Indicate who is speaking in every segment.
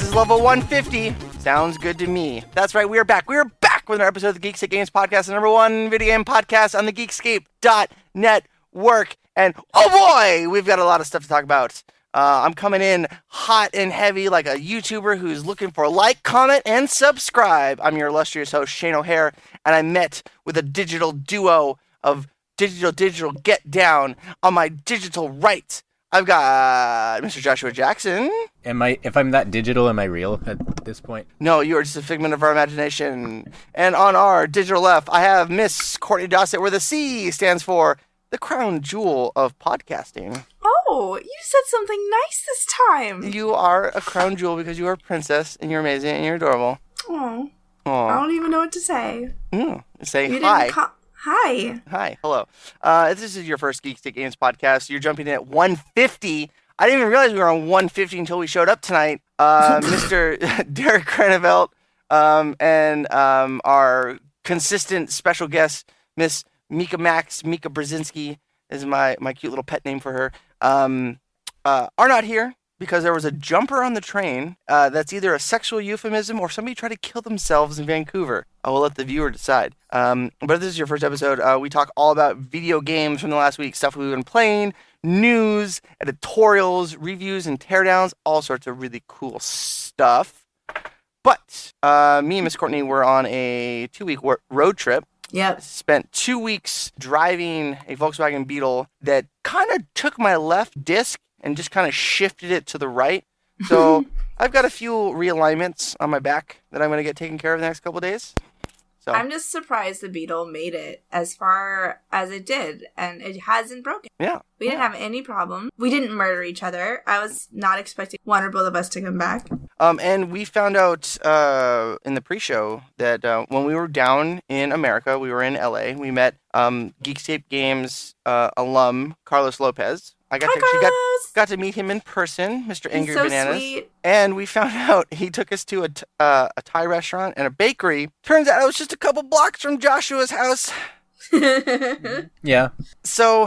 Speaker 1: This is level 150. Sounds good to me. That's right, we are back. We are back with another episode of the Geekscape Games podcast, the number one video game podcast on the Geekscape.net work. And oh boy, we've got a lot of stuff to talk about. Uh, I'm coming in hot and heavy like a YouTuber who's looking for like, comment, and subscribe. I'm your illustrious host, Shane O'Hare, and I met with a digital duo of digital, digital get down on my digital right. I've got Mr. Joshua Jackson.
Speaker 2: Am I? If I'm that digital, am I real at this point?
Speaker 1: No, you are just a figment of our imagination. And on our digital left, I have Miss Courtney Dossett, where the C stands for the crown jewel of podcasting.
Speaker 3: Oh, you said something nice this time.
Speaker 1: You are a crown jewel because you are a princess and you're amazing and you're adorable.
Speaker 3: Oh, I don't even know what to say.
Speaker 1: Mm. Say
Speaker 3: You
Speaker 1: hi.
Speaker 3: didn't ca- Hi.
Speaker 1: Hi. Hello. Uh, this is your first Geekscape Games podcast. You're jumping in at 150. I didn't even realize we were on 150 until we showed up tonight. Uh, Mr. Derek Cranevelt um, and um, our consistent special guest, Miss Mika Max, Mika Brzezinski is my, my cute little pet name for her, um, uh, are not here because there was a jumper on the train uh, that's either a sexual euphemism or somebody tried to kill themselves in Vancouver. I will let the viewer decide. Um, but if this is your first episode, uh, we talk all about video games from the last week, stuff we've been playing, news, editorials, reviews, and teardowns, all sorts of really cool stuff. But uh, me and Miss Courtney were on a two week road trip
Speaker 3: Yep.
Speaker 1: spent two weeks driving a Volkswagen Beetle that kind of took my left disc and just kind of shifted it to the right. So I've got a few realignments on my back that I'm going to get taken care of the next couple days. So
Speaker 3: I'm just surprised the Beetle made it as far as it did, and it hasn't broken.
Speaker 1: yeah,
Speaker 3: We didn't have any problem. We didn't murder each other. I was not expecting one or both of us to come back.
Speaker 1: um, and we found out uh, in the pre-show that uh, when we were down in America, we were in LA. We met um, Geekscape Games uh, alum Carlos Lopez. I got
Speaker 3: Hi,
Speaker 1: to actually got
Speaker 3: Carlos.
Speaker 1: got to meet him in person, Mr.
Speaker 3: He's
Speaker 1: Angry
Speaker 3: so
Speaker 1: Bananas.
Speaker 3: sweet.
Speaker 1: And we found out he took us to a, t- uh, a Thai restaurant and a bakery. Turns out it was just a couple blocks from Joshua's house.
Speaker 2: Yeah.
Speaker 1: So,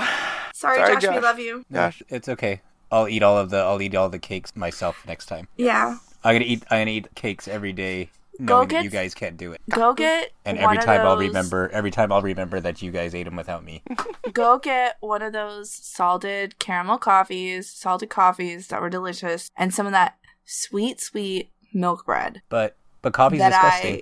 Speaker 3: Sorry,
Speaker 1: Sorry,
Speaker 3: Josh, we love you.
Speaker 1: Josh,
Speaker 2: It's okay. I'll eat all of the. I'll eat all the cakes myself next time.
Speaker 3: Yeah.
Speaker 2: I'm gonna eat. I'm gonna eat cakes every day,
Speaker 4: Go
Speaker 2: knowing that
Speaker 4: get-
Speaker 2: you guys can't do it.
Speaker 4: Go get
Speaker 2: And
Speaker 4: one
Speaker 2: every
Speaker 4: of
Speaker 2: time I'll remember. Every time I'll remember that you guys ate them without me.
Speaker 4: Go get one of those salted caramel coffees, salted coffees that were delicious, and some of that sweet, sweet milk bread.
Speaker 2: But but coffee's
Speaker 4: that
Speaker 2: disgusting.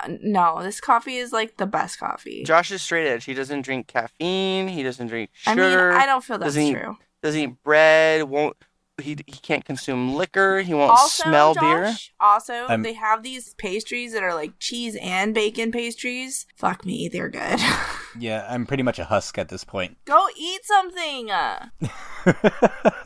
Speaker 4: I n- no, this coffee is like the best coffee.
Speaker 1: Josh is straight edge. He doesn't drink caffeine. He doesn't drink sugar.
Speaker 4: I
Speaker 1: sugar.
Speaker 4: mean, I don't feel that's
Speaker 1: doesn't eat-
Speaker 4: true.
Speaker 1: Doesn't eat bread. Won't he? He can't consume liquor. He won't
Speaker 4: Also,
Speaker 1: smell beer.
Speaker 4: Also
Speaker 2: I'm-
Speaker 4: they have these pastries that are like cheese and bacon pastries. Fuck me, they're good.
Speaker 2: Yeah, I'm pretty much a husk at this point.
Speaker 4: Go eat something.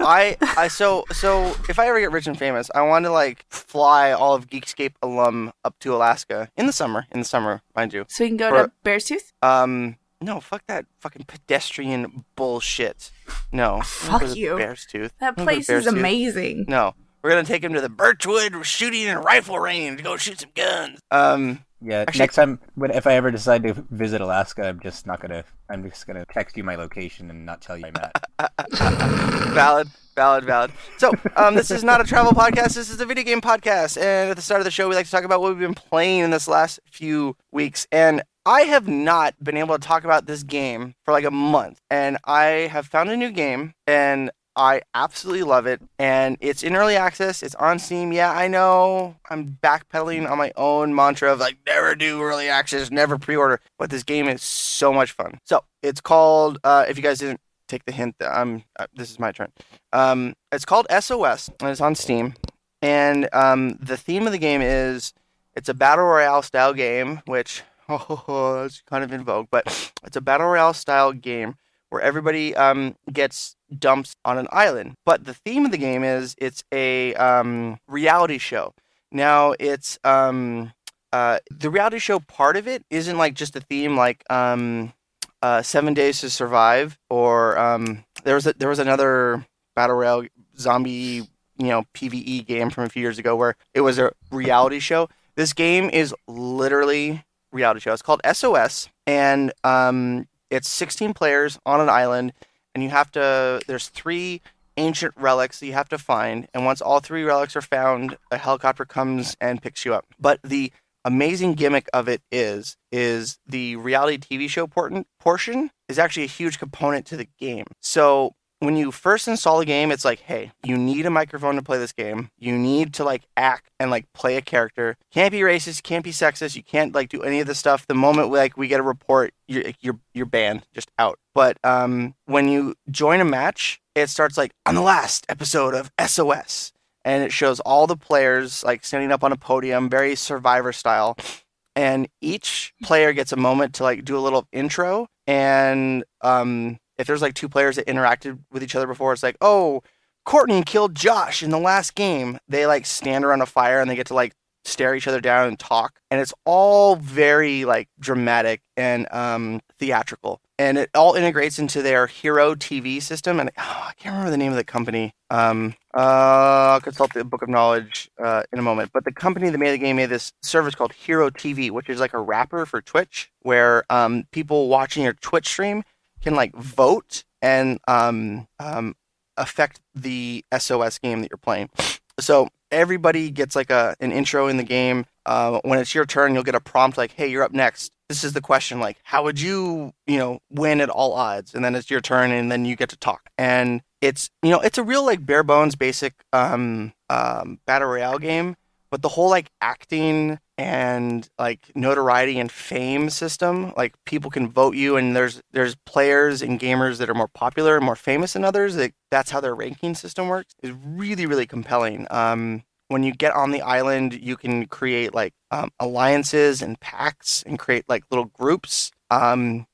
Speaker 1: I, I so so if I ever get rich and famous, I want to like fly all of Geekscape alum up to Alaska in the summer. In the summer, mind you.
Speaker 4: so we can go
Speaker 1: For-
Speaker 4: to Bear's Tooth.
Speaker 1: Um, no, fuck that fucking pedestrian bullshit. No,
Speaker 4: Fuck you.
Speaker 1: Bear's Tooth.
Speaker 4: That
Speaker 1: Don't go to
Speaker 4: place
Speaker 1: Bear's
Speaker 4: is
Speaker 1: Tooth.
Speaker 4: amazing.
Speaker 1: No, we're gonna take him to the Birchwood shooting and rifle range to go shoot some guns. Um,
Speaker 2: Yeah,
Speaker 1: Actually-
Speaker 2: next time when if I ever decide to visit Alaska, I'm just not gonna. I'm just gonna text you my location and not tell you I'm at.
Speaker 1: valid, valid, valid. So, um, this is not a travel podcast. This is a video game podcast. And at the start of the show, we like to talk about what we've been playing in this last few weeks. And I have not been able to talk about this game for like a month. And I have found a new game, and I absolutely love it. And it's in early access. It's on Steam. Yeah, I know. I'm backpedaling on my own mantra of like never do early access, never pre-order. But this game is so much fun. So it's called. Uh, if you guys didn't take the hint that I'm. Uh, this is my turn. Um, it's called SOS, and it's on Steam. And um, the theme of the game is it's a battle royale style game, which oh, that's kind of in vogue, but it's a battle royale style game where everybody um, gets dumped on an island. But the theme of the game is it's a um, reality show. Now it's um, uh, the reality show part of it isn't like just a theme like um, uh, Seven Days to Survive or um, there was a, there was another battle royale zombie you know PVE game from a few years ago where it was a reality show. This game is literally reality show. It's called SOS, and um, it's 16 players on an island, and you have to. There's three ancient relics that you have to find, and once all three relics are found, a helicopter comes and picks you up. But the amazing gimmick of it is is the reality TV show portion portion is actually a huge component to the game. So when you first install the game, it's like, hey, you need a microphone to play this game. You need to like act and like play a character. Can't be racist, can't be sexist. You can't like do any of the stuff. The moment like we get a report, you're you're, you're banned, just out. But um, when you join a match, it starts like on the last episode of SOS, and it shows all the players like standing up on a podium, very Survivor style. And each player gets a moment to like do a little intro and um if there's like two players that interacted with each other before, it's like, oh, Courtney killed Josh in the last game. They like stand around a fire and they get to like stare each other down and talk. And it's all very like dramatic and um, theatrical. And it all integrates into their Hero TV system. And oh, I can't remember the name of the company. Um, uh, I'll consult the Book of Knowledge uh, in a moment. But the company that made the game made this service called Hero TV, which is like a wrapper for Twitch, where um, people watching your Twitch stream can like vote and um, um, affect the SOS game that you're playing. So everybody gets like a an intro in the game. Uh, when it's your turn, you'll get a prompt like, "Hey, you're up next." This is the question, like, how would you, you know, win at all odds? And then it's your turn, and then you get to talk. And it's, you know, it's a real like bare bones, basic um, um, battle royale game. But the whole like acting and like notoriety and fame system, like people can vote you, and there's there's players and gamers that are more popular and more famous than others. That that's how their ranking system works. Is really really compelling. Um, when you get on the island, you can create like um, alliances and pacts and create like little groups. Um,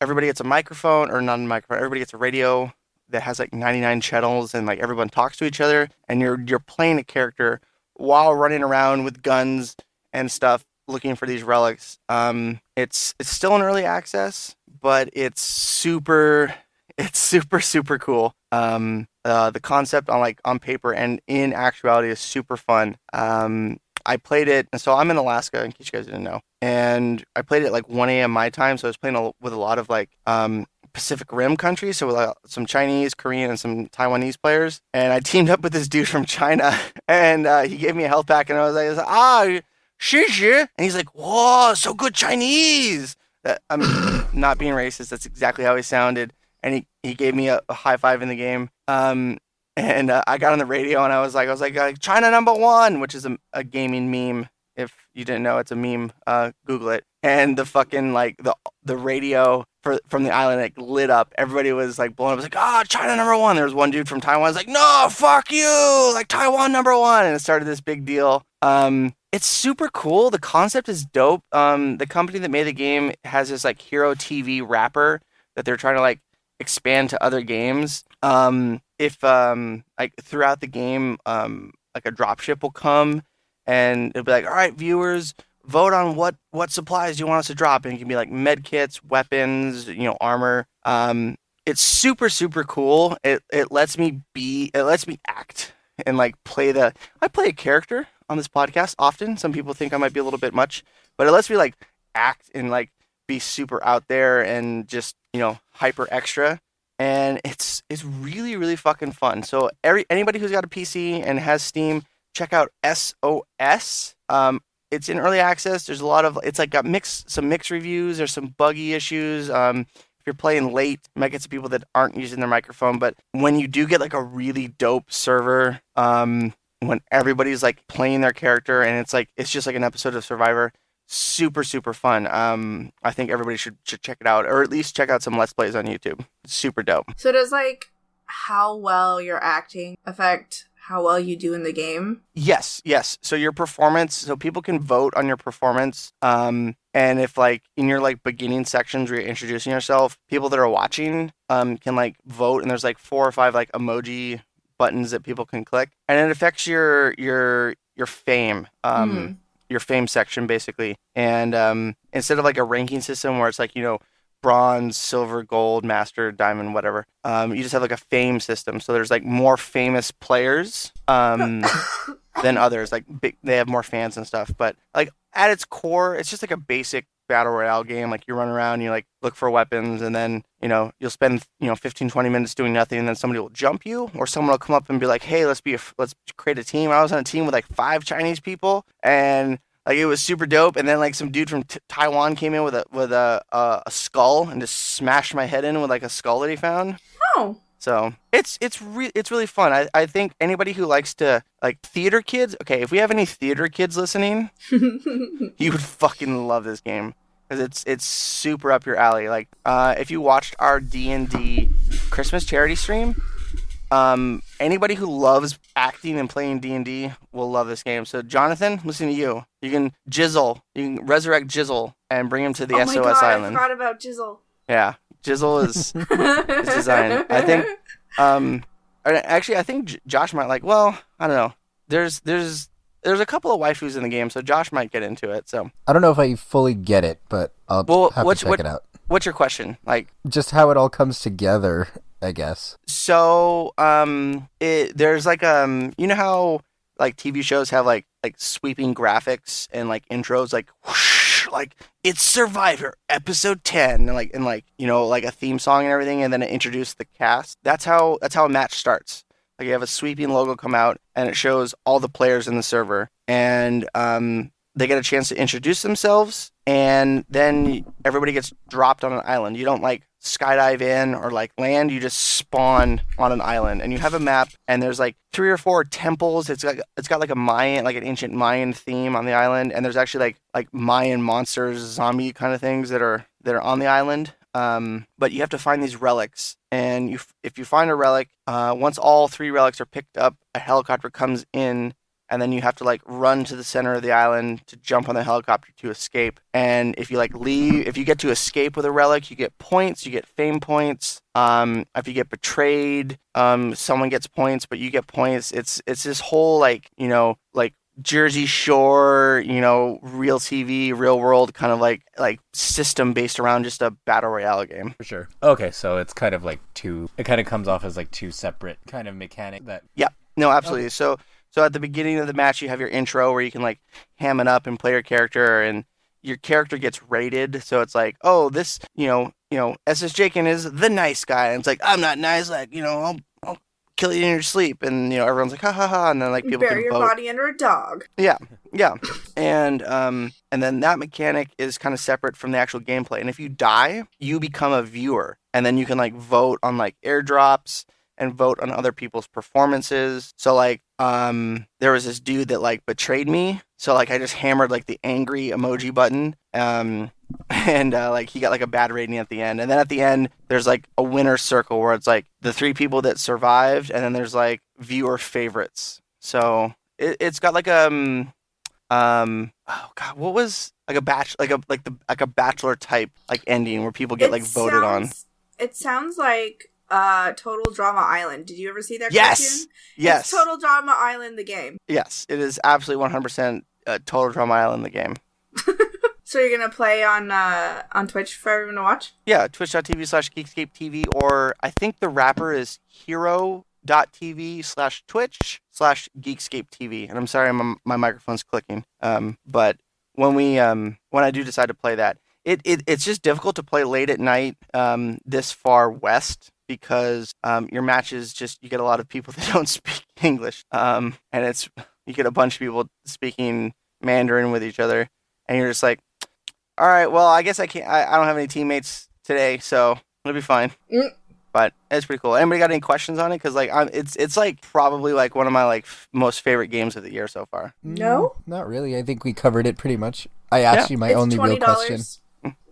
Speaker 1: everybody gets a microphone or not a microphone. Everybody gets a radio that has like 99 channels and like everyone talks to each other and you're you're playing a character while running around with guns and stuff looking for these relics. Um, it's it's still in early access, but it's super it's super super cool. Um, uh, the concept on like on paper and in actuality is super fun. Um, I played it, and so I'm in Alaska, in case you guys didn't know, and I played it like 1 a.m. my time, so I was playing a, with a lot of like um, Pacific Rim countries, so uh, some Chinese, Korean, and some Taiwanese players. And I teamed up with this dude from China, and uh, he gave me a health pack, and I was like, ah, shi And he's like, whoa, so good Chinese. That, I'm not being racist. That's exactly how he sounded. And he, he gave me a, a high five in the game. Um, and uh, I got on the radio and I was like, I was like, like China number one, which is a, a gaming meme. If you didn't know, it's a meme. Uh, Google it. And the fucking like the the radio for from the island like lit up. Everybody was like blown up. It was like, oh, China number one. There was one dude from Taiwan. Was like, no, fuck you, like Taiwan number one. And it started this big deal. Um, it's super cool. The concept is dope. Um, the company that made the game has this like Hero TV wrapper that they're trying to like expand to other games. Um, if um, like throughout the game, um, like a dropship will come and it'll be like, all right, viewers, vote on what what supplies you want us to drop, and it can be like med kits, weapons, you know, armor. Um, it's super super cool. It it lets me be, it lets me act and like play the. I play a character on this podcast often. Some people think I might be a little bit much, but it lets me like act and like be super out there and just you know hyper extra and it's it's really really fucking fun so every anybody who's got a pc and has steam check out sos um, it's in early access. There's a lot of it's like got mix some mixed reviews. There's some buggy issues. Um, if you're playing late you might get some people that aren't using their microphone. But when you do get like a really dope server um, when everybody's like playing their character and it's like it's just like an episode of survivor super super fun. Um i think everybody should, should check it out or at least check out some let's plays on youtube. Super dope.
Speaker 3: So does like how well you're acting affect how well you do in the game?
Speaker 1: yes yes so your performance so people can vote on your performance um and if like in your like beginning sections where you're introducing yourself people that are watching um can like vote and there's like four or five like emoji buttons that people can click and it affects your your your fame um
Speaker 3: Mhm.
Speaker 1: your fame section basically and um instead of like a ranking system where it's like you know bronze silver gold master diamond whatever um you just have like a fame system so there's like more famous players um than others like big they have more fans and stuff but like at its core it's just like a basic battle royale game. Like you run around, you like look for weapons, and then you know you'll spend you know 15, 20 minutes doing nothing, and then somebody will jump you, or someone will come up and be like, "Hey, let's be a, let's create a team." I was on a team with like five Chinese people, and like it was super dope. And then like some dude from t- Taiwan came in with a with a uh, a skull and just smashed my head in with like a skull that he found.
Speaker 3: Oh,
Speaker 1: So it's it's re- it's really fun. I, I think anybody who likes to like theater kids. Okay, if we have any theater kids listening, you would fucking love this game because it's it's super up your alley. Like uh, if you watched our D and D Christmas charity stream, um, anybody who loves acting and playing D and D will love this game. So Jonathan, listen to you. You can jizzle. You can resurrect Jizzle and bring him to the
Speaker 3: oh
Speaker 1: SOS
Speaker 3: god, I
Speaker 1: island.
Speaker 3: forgot about Jizzle.
Speaker 1: Yeah, Jizzle is design. I think um, actually, I think J- Josh might like. Well, I don't know. There's there's there's a couple of waifus in the game, so Josh might get into it. So,
Speaker 5: I don't know if I fully get it, but I'll
Speaker 1: Well,
Speaker 5: have to check
Speaker 1: what-
Speaker 5: it out.
Speaker 1: what's your question? Like,
Speaker 5: Just how it all comes together, I guess.
Speaker 1: so um, it, there's like um, you know how like TV shows have like like sweeping graphics and like intros, like whoosh, like it's Survivor episode ten, and like and like you know like a theme song and everything, and then it introduces the cast. That's how that's how a match starts. Like you have a sweeping logo come out, and it shows all the players in the server, and um, they get a chance to introduce themselves, and then everybody gets dropped on an island. You don't like skydive in or like land. You just spawn on an island, and you have a map, and there's like three or four temples. It's like it's got like a Mayan, like an ancient Mayan theme on the island, and there's actually like like Mayan monsters, zombie kind of things that are that are on the island. Um, but you have to find these relics, and you if you find a relic, uh, once all three relics are picked up, a helicopter comes in and then you have to like run to the center of the island to jump on the helicopter to escape. And if you like leave, if you get to escape with a relic, you get points, you get fame points. Um, if you get betrayed, um, someone gets points, but you get points. It's it's this whole like you know like Jersey Shore, you know, real TV, real world kind of like like system based around just a battle royale game.
Speaker 2: For sure. Okay, so it's kind of like two. It kind of comes off as like two separate kind of mechanic that.
Speaker 1: Yeah, no, absolutely. So, so at the beginning of the match, you have your intro where you can like ham it up and play your character, and your character gets rated. So it's like, oh, this, you know, you know, SS Jakin is the nice guy, and it's like, I'm not nice, like, you know, I'll, I'll kill you in your sleep, and you know, everyone's like, ha ha ha, and then like people
Speaker 3: Bury your
Speaker 1: vote.
Speaker 3: body under a dog.
Speaker 1: Yeah, yeah, and um, and then that mechanic is kind of separate from the actual gameplay. And if you die, you become a viewer, and then you can like vote on like airdrops and vote on other people's performances. So like, um, there was this dude that like betrayed me, so like I just hammered like the angry emoji button, um, and uh, like he got like a bad rating at the end. And then at the end, there's like a winner circle where it's like the three people that survived, and then there's like viewer favorites. So it, it's got like um um oh god what was like a batch like a like the like a bachelor type like ending where people get
Speaker 3: It
Speaker 1: like voted on
Speaker 3: It sounds like uh Total Drama Island. Did you ever see that
Speaker 1: Yes!
Speaker 3: cartoon?
Speaker 1: yes
Speaker 3: It's Total Drama Island the game.
Speaker 1: yes it is absolutely 100% uh, total drama island the game
Speaker 3: So you're gonna play on uh on Twitch for everyone to watch?
Speaker 1: yeah twitch.tv slash geekscape tv or i think the wrapper is hero.tv slash twitch slash geekscape tv and i'm sorry my, my microphone's clicking um but when we um when i do decide to play that it, it it's just difficult to play late at night um this far west because um your matches just you get a lot of people that don't speak english um and it's you get a bunch of people speaking mandarin with each other and you're just like all right well i guess i can't i, I don't have any teammates today so it'll be fine
Speaker 3: Mm.
Speaker 1: but it's pretty cool anybody got any questions on it because like I'm, it's it's like probably like one of my like f- most favorite games of the year so far
Speaker 3: No?
Speaker 5: Mm, not really. I think we covered it pretty much. I asked you my
Speaker 3: it's
Speaker 5: only
Speaker 3: twenty
Speaker 5: real question.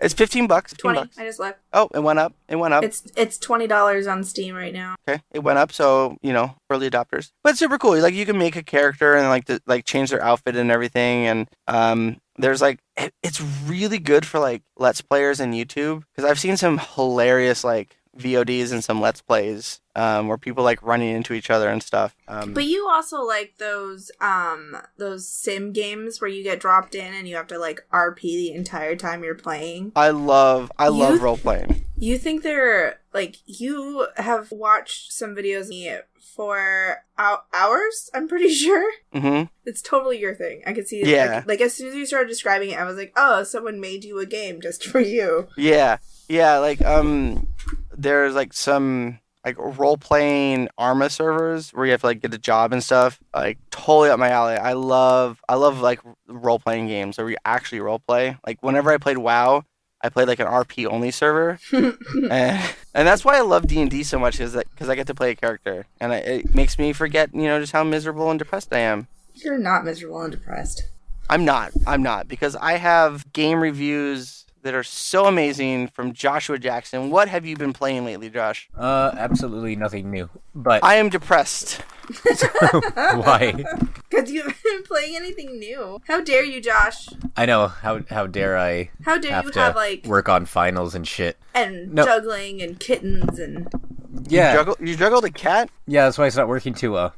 Speaker 1: It's 15 bucks 15
Speaker 3: Twenty.
Speaker 1: bucks
Speaker 3: I just looked.
Speaker 1: oh it went up it went up
Speaker 3: It's it's twenty dollars on Steam right now.
Speaker 1: Okay, it went up, so you know, early adopters. But it's super cool. Like you can make a character and like to, like change their outfit and everything, and um, there's like it, it's really good for like let's players and YouTube because I've seen some hilarious like VODs and some let's plays um, where people like running into each other and stuff. Um,
Speaker 3: But you also like those um those sim games where you get dropped in and you have to like RP the entire time you're playing.
Speaker 1: I love I love role playing.
Speaker 3: You think they're like you have watched some videos of me for hours? I'm pretty sure
Speaker 1: hmm
Speaker 3: it's totally your thing. I could see.
Speaker 1: Yeah.
Speaker 3: Like, like as soon as you started describing it, I was like, oh, someone made you a game just for you.
Speaker 1: Yeah, yeah. Like um, there's like some like role playing Arma servers where you have to like get a job and stuff. Like totally up my alley. I love I love like role playing games where you actually role play. Like whenever I played WoW, I played like an RP only server, and and that's why I love D and D so much is that because I get to play a character and I, it makes me forget you know just how miserable and depressed I am.
Speaker 3: You're not miserable and depressed.
Speaker 1: I'm not. I'm not because I have game reviews that are so amazing from Joshua Jackson. What have you been playing lately, Josh?
Speaker 2: Uh, absolutely nothing new. But
Speaker 1: I am depressed.
Speaker 2: why?
Speaker 3: Because you haven't been playing anything new. How dare you, Josh?
Speaker 2: I know how how dare I
Speaker 3: How dare
Speaker 2: have
Speaker 3: you
Speaker 2: to
Speaker 3: have like
Speaker 2: work on finals and shit.
Speaker 3: and
Speaker 2: No.
Speaker 3: juggling and kittens and
Speaker 2: Yeah,
Speaker 1: You, juggle, you juggled a cat?
Speaker 2: yeah, that's why it's not working too well.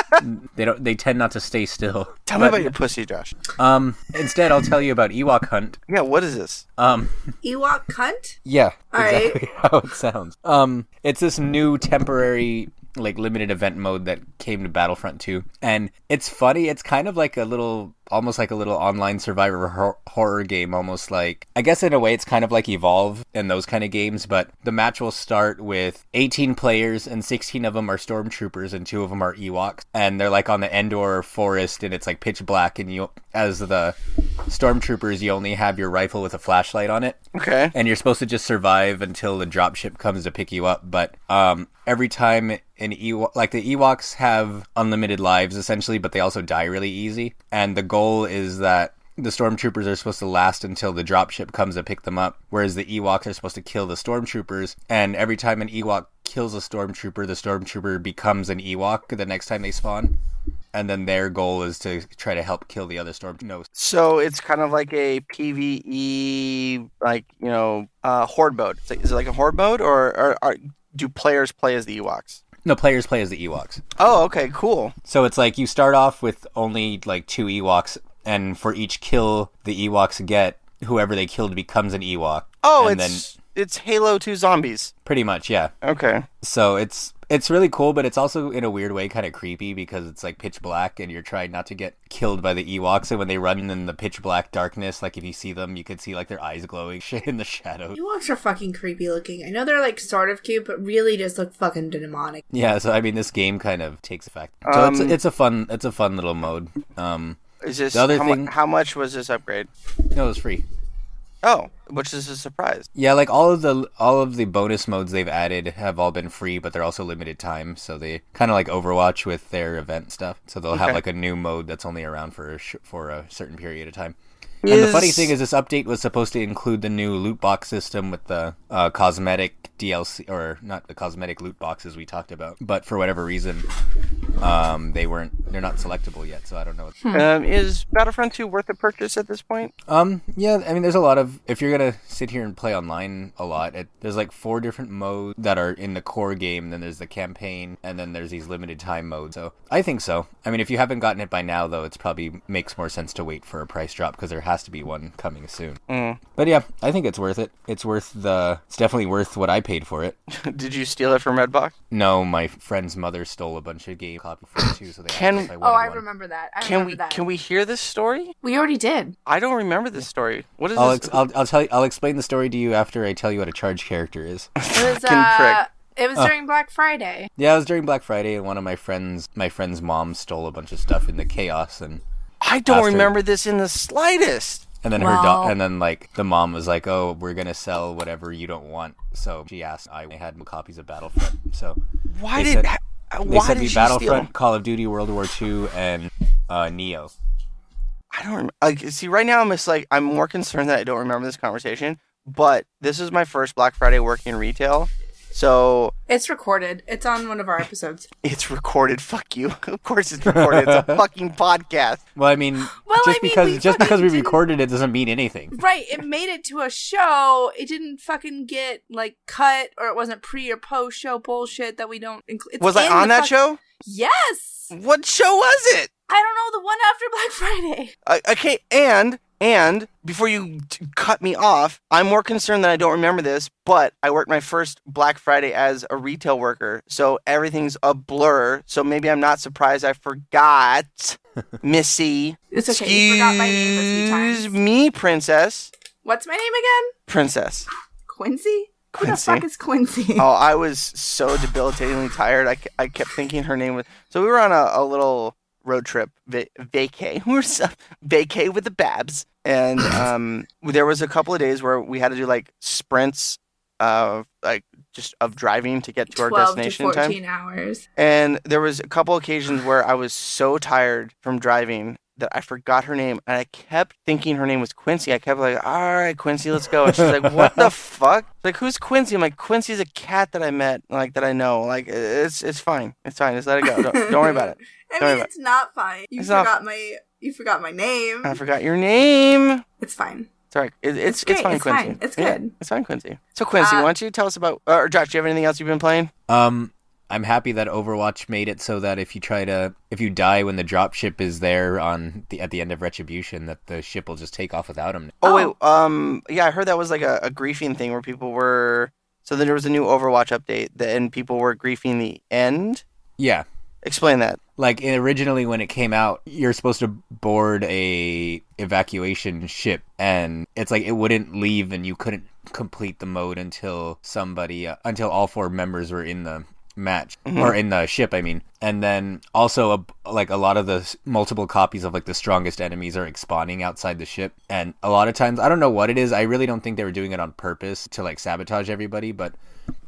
Speaker 2: they don't. They tend not to stay still.
Speaker 1: Tell me
Speaker 2: But,
Speaker 1: about your pussy, Josh.
Speaker 2: Um, instead, I'll tell you about Ewok Hunt.
Speaker 1: Yeah, what is this?
Speaker 2: Um,
Speaker 3: Ewok cunt.
Speaker 2: yeah,
Speaker 3: All right.
Speaker 2: exactly how it sounds. Um, it's this new temporary like limited event mode that came to Battlefront 2 and it's funny it's kind of like a little almost like a little online survivor hor- horror game almost like I guess in a way it's kind of like Evolve and those kind of games but the match will start with 18 players and 16 of them are stormtroopers and two of them are Ewoks. And they're like on the Endor forest and it's like pitch black and you as the stormtroopers you only have your rifle with a flashlight on it
Speaker 1: Okay.
Speaker 2: and you're supposed to just survive until the dropship comes to pick you up. But um, every time an Ewok, like the Ewoks have unlimited lives essentially, but they also die really easy. And the goal is that the stormtroopers are supposed to last until the dropship comes to pick them up, whereas the Ewoks are supposed to kill the stormtroopers. And every time an Ewok kills a stormtrooper, the stormtrooper becomes an Ewok the next time they spawn. And then their goal is to try to help kill the other storm. No,
Speaker 1: So it's kind of like a PVE, like, you know, uh, horde mode. Is it like a horde mode, or, or, or do players play as the Ewoks?
Speaker 2: no players play as the Ewoks.
Speaker 1: Oh, okay, cool.
Speaker 2: So it's like you start off with only like two Ewoks, and for each kill the Ewoks get, whoever they killed becomes an Ewok.
Speaker 1: Oh,
Speaker 2: and
Speaker 1: it's it's Halo 2 zombies.
Speaker 2: Pretty much, yeah.
Speaker 1: Okay.
Speaker 2: So it's it's really cool, but it's also in a weird way kind of creepy because it's like pitch black, and you're trying not to get killed by the Ewoks. And when they run in the pitch black darkness, like if you see them, you could see like their eyes glowing shit in the shadows.
Speaker 3: Ewoks are fucking creepy looking. I know they're like sort of cute, but really just look fucking demonic.
Speaker 2: Yeah, so I mean, this game kind of takes effect. So it's
Speaker 1: Um,
Speaker 2: it's a fun it's a fun little mode. Um,
Speaker 1: Is this
Speaker 2: The other
Speaker 1: how, mu-
Speaker 2: thing-
Speaker 1: how much was this upgrade?
Speaker 2: no, it's free.
Speaker 1: Oh, which is a surprise.
Speaker 2: Yeah, like all of the all of the bonus modes they've added have all been free, but they're also limited time. So they kind of like Overwatch with their event stuff. So they'll have like a new mode that's only around for a sh- for a certain period of time. And the funny thing is, this update was supposed to include the new loot box system with the uh, cosmetic DLC, or not the cosmetic loot boxes we talked about. But for whatever reason, um, they weren't. They're not selectable yet. So I don't know. What,
Speaker 1: Um, is Battlefront 2 worth a purchase at this point?
Speaker 2: Um, yeah, I mean, there's a lot of. If you're gonna sit here and play online a lot, it, there's like four different modes that are in the core game. Then there's the campaign, and then there's these limited time modes. So I think so. I mean, if you haven't gotten it by now, though, it's probably makes more sense to wait for a price drop because there has to be one coming soon.
Speaker 1: Mm.
Speaker 2: But yeah, I think it's worth it. It's worth the. It's definitely worth what I paid for it.
Speaker 1: Did you steal it from Redbox?
Speaker 2: No, my friend's mother stole a bunch of game copies for it too, so they asked
Speaker 1: Can-
Speaker 2: if I
Speaker 4: Oh, I
Speaker 2: one.
Speaker 4: remember that. I
Speaker 1: Can
Speaker 4: remember
Speaker 1: we
Speaker 4: that.
Speaker 1: can we hear this story?
Speaker 4: We already did.
Speaker 1: I don't remember this story. What is
Speaker 2: I'll,
Speaker 1: this?
Speaker 2: ex- I'll, I'll tell you. I'll explain the story to you after I tell you what a charge character is.
Speaker 4: It was uh,
Speaker 1: prick.
Speaker 4: it was
Speaker 2: Oh.
Speaker 4: during Black Friday.
Speaker 2: Yeah, it was during Black Friday, and one of my friends, my friend's mom, stole a bunch of stuff in the chaos, and
Speaker 1: I don't
Speaker 2: After-
Speaker 1: remember this in the slightest.
Speaker 2: and then her
Speaker 4: Well-
Speaker 2: da- and then like the mom was like, "Oh, we're gonna sell whatever you don't want." So she asked, I had copies of Battlefront. So
Speaker 1: Why
Speaker 2: They
Speaker 1: did
Speaker 2: said-
Speaker 1: ha-
Speaker 2: they
Speaker 1: why
Speaker 2: sent
Speaker 1: did
Speaker 2: me Battlefront,
Speaker 1: steal?
Speaker 2: Call of Duty, World War II, and uh, Neo.
Speaker 1: I don't remember. Like, see, right now I'm just like I'm more concerned that I don't remember this conversation. But this is my first Black Friday working in retail, so
Speaker 3: It's recorded. It's on one of our episodes.
Speaker 1: it's recorded. Fuck you. Of course it's recorded. it's a fucking podcast.
Speaker 2: Well, I mean,
Speaker 4: Well,
Speaker 2: just
Speaker 4: I mean,
Speaker 2: because
Speaker 4: we
Speaker 2: just because we
Speaker 4: didn't-
Speaker 2: recorded it doesn't mean anything.
Speaker 4: Right, it made it to a show. It didn't fucking get like cut, or it wasn't pre or post show bullshit that we don't include.
Speaker 1: Was I on that show?
Speaker 4: Yes.
Speaker 1: What show was it?
Speaker 4: I don't know the one after Black Friday.
Speaker 1: Uh, okay, and And before you t- cut me off, I'm more concerned that I don't remember this, but I worked my first Black Friday as a retail worker, so everything's a blur. So maybe I'm not surprised I forgot, Missy.
Speaker 4: It's okay. You forgot my name a few times.
Speaker 1: Excuse me, princess.
Speaker 4: What's my name again?
Speaker 1: Princess.
Speaker 4: Quincy? Who the fuck is Quincy?
Speaker 1: Oh, I was so debilitatingly tired. I, I kept thinking her name was. So we were on a, a little road trip, va- vacay. We were so, vacay with the Babs, and um, there was a couple of days where we had to do like sprints, of like just of driving to get to our
Speaker 4: 12
Speaker 1: destination
Speaker 4: to
Speaker 1: in time.
Speaker 4: 14 hours.
Speaker 1: And there was a couple occasions where I was so tired from driving that I forgot her name, and I kept thinking her name was Quincy. I kept like, "All right, Quincy, let's go." And she's like, "What the fuck?" Like, who's Quincy? I'm like, "Quincy's a cat that I met, like that I know. Like, it's it's fine, it's fine. Just let it go. Don't, don't worry about it."
Speaker 4: I
Speaker 1: Don't
Speaker 4: mean,
Speaker 1: about
Speaker 4: it's not fine. You
Speaker 1: It's not-
Speaker 4: forgot my you forgot my name.
Speaker 1: I forgot your name.
Speaker 4: It's fine.
Speaker 1: Sorry, it, it's
Speaker 4: It's
Speaker 1: it's, fine,
Speaker 4: it's
Speaker 1: Quincy.
Speaker 4: fine, it's
Speaker 1: Yeah,
Speaker 4: good.
Speaker 1: it's fine, Quincy. So Quincy,
Speaker 4: Uh,
Speaker 1: why don't you tell us about? Or Josh, do you have anything else you've been playing?
Speaker 2: Um, I'm happy that Overwatch made it so that if you try to, if you die when the drop ship is there on the at the end of Retribution, that the ship will just take off without him.
Speaker 1: Oh,
Speaker 4: Oh.
Speaker 1: wait, um, yeah, I heard that was like a, a griefing thing where people were. So then there was a new Overwatch update, that, and people were griefing the end.
Speaker 2: Yeah,
Speaker 1: Explain that.
Speaker 2: like originally when it came out, you're supposed to board a evacuation ship, and it's like it wouldn't leave, and you couldn't complete the mode until somebody, uh, until all four members were in the match mm-hmm. or in the ship. I mean, and then also a, like a lot of the s- multiple copies of like the strongest enemies are spawning outside the ship, and a lot of times I don't know what it is. I really don't think they were doing it on purpose to like sabotage everybody, but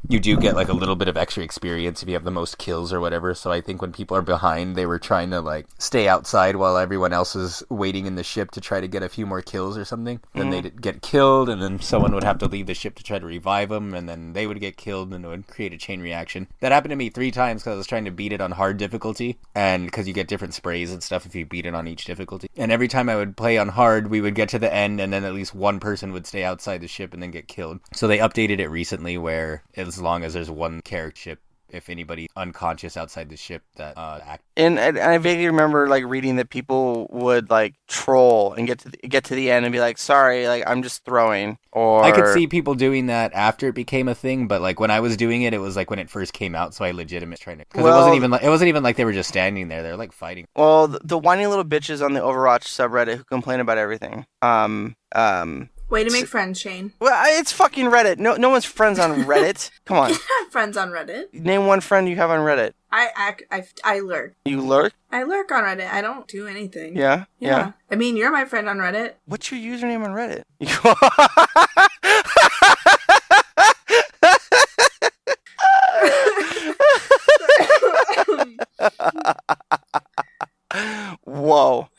Speaker 2: you do get like a little bit of extra experience if you have the most kills or whatever. So I think when people are behind, they were trying to like stay outside while everyone else is waiting in the ship to try to get a few more kills or something. Then mm-hmm. they'd get killed, and then someone would have to leave the ship to try to revive them, and then they would get killed, and it would create a chain reaction. That happened to me three times because I was trying to beat it on hard difficulty, and because you get different sprays and stuff if you beat it on each difficulty. And every time I would play on hard, we would get to the end, and then at least one person would stay outside the ship and then get killed. So they updated it recently where as long as there's one character ship, if anybody unconscious outside the ship that uh, act
Speaker 1: And, and I vaguely remember like reading that people would like troll and get to the, get to the end and be like, "Sorry, like I'm just throwing." Or
Speaker 2: I could see people doing that after it became a thing, but like when I was doing it, it was like when it first came out, so I legitimate trying to because it wasn't even like it wasn't even like they were just standing there; they're like fighting.
Speaker 1: Well, the, the whiny little bitches on the Overwatch subreddit who complain about everything. Um, um.
Speaker 4: Way to make friends, Shane.
Speaker 1: Well, I- it's fucking Reddit. No, no one's friends on Reddit. Come on,
Speaker 4: friends on Reddit.
Speaker 1: name one friend you have on Reddit.
Speaker 4: I act. I, I lurk.
Speaker 1: You lurk?
Speaker 4: I lurk on Reddit. I don't do anything.
Speaker 1: Yeah, yeah.
Speaker 4: I mean, you're my friend on Reddit.
Speaker 1: What's your username on Reddit? Whoa.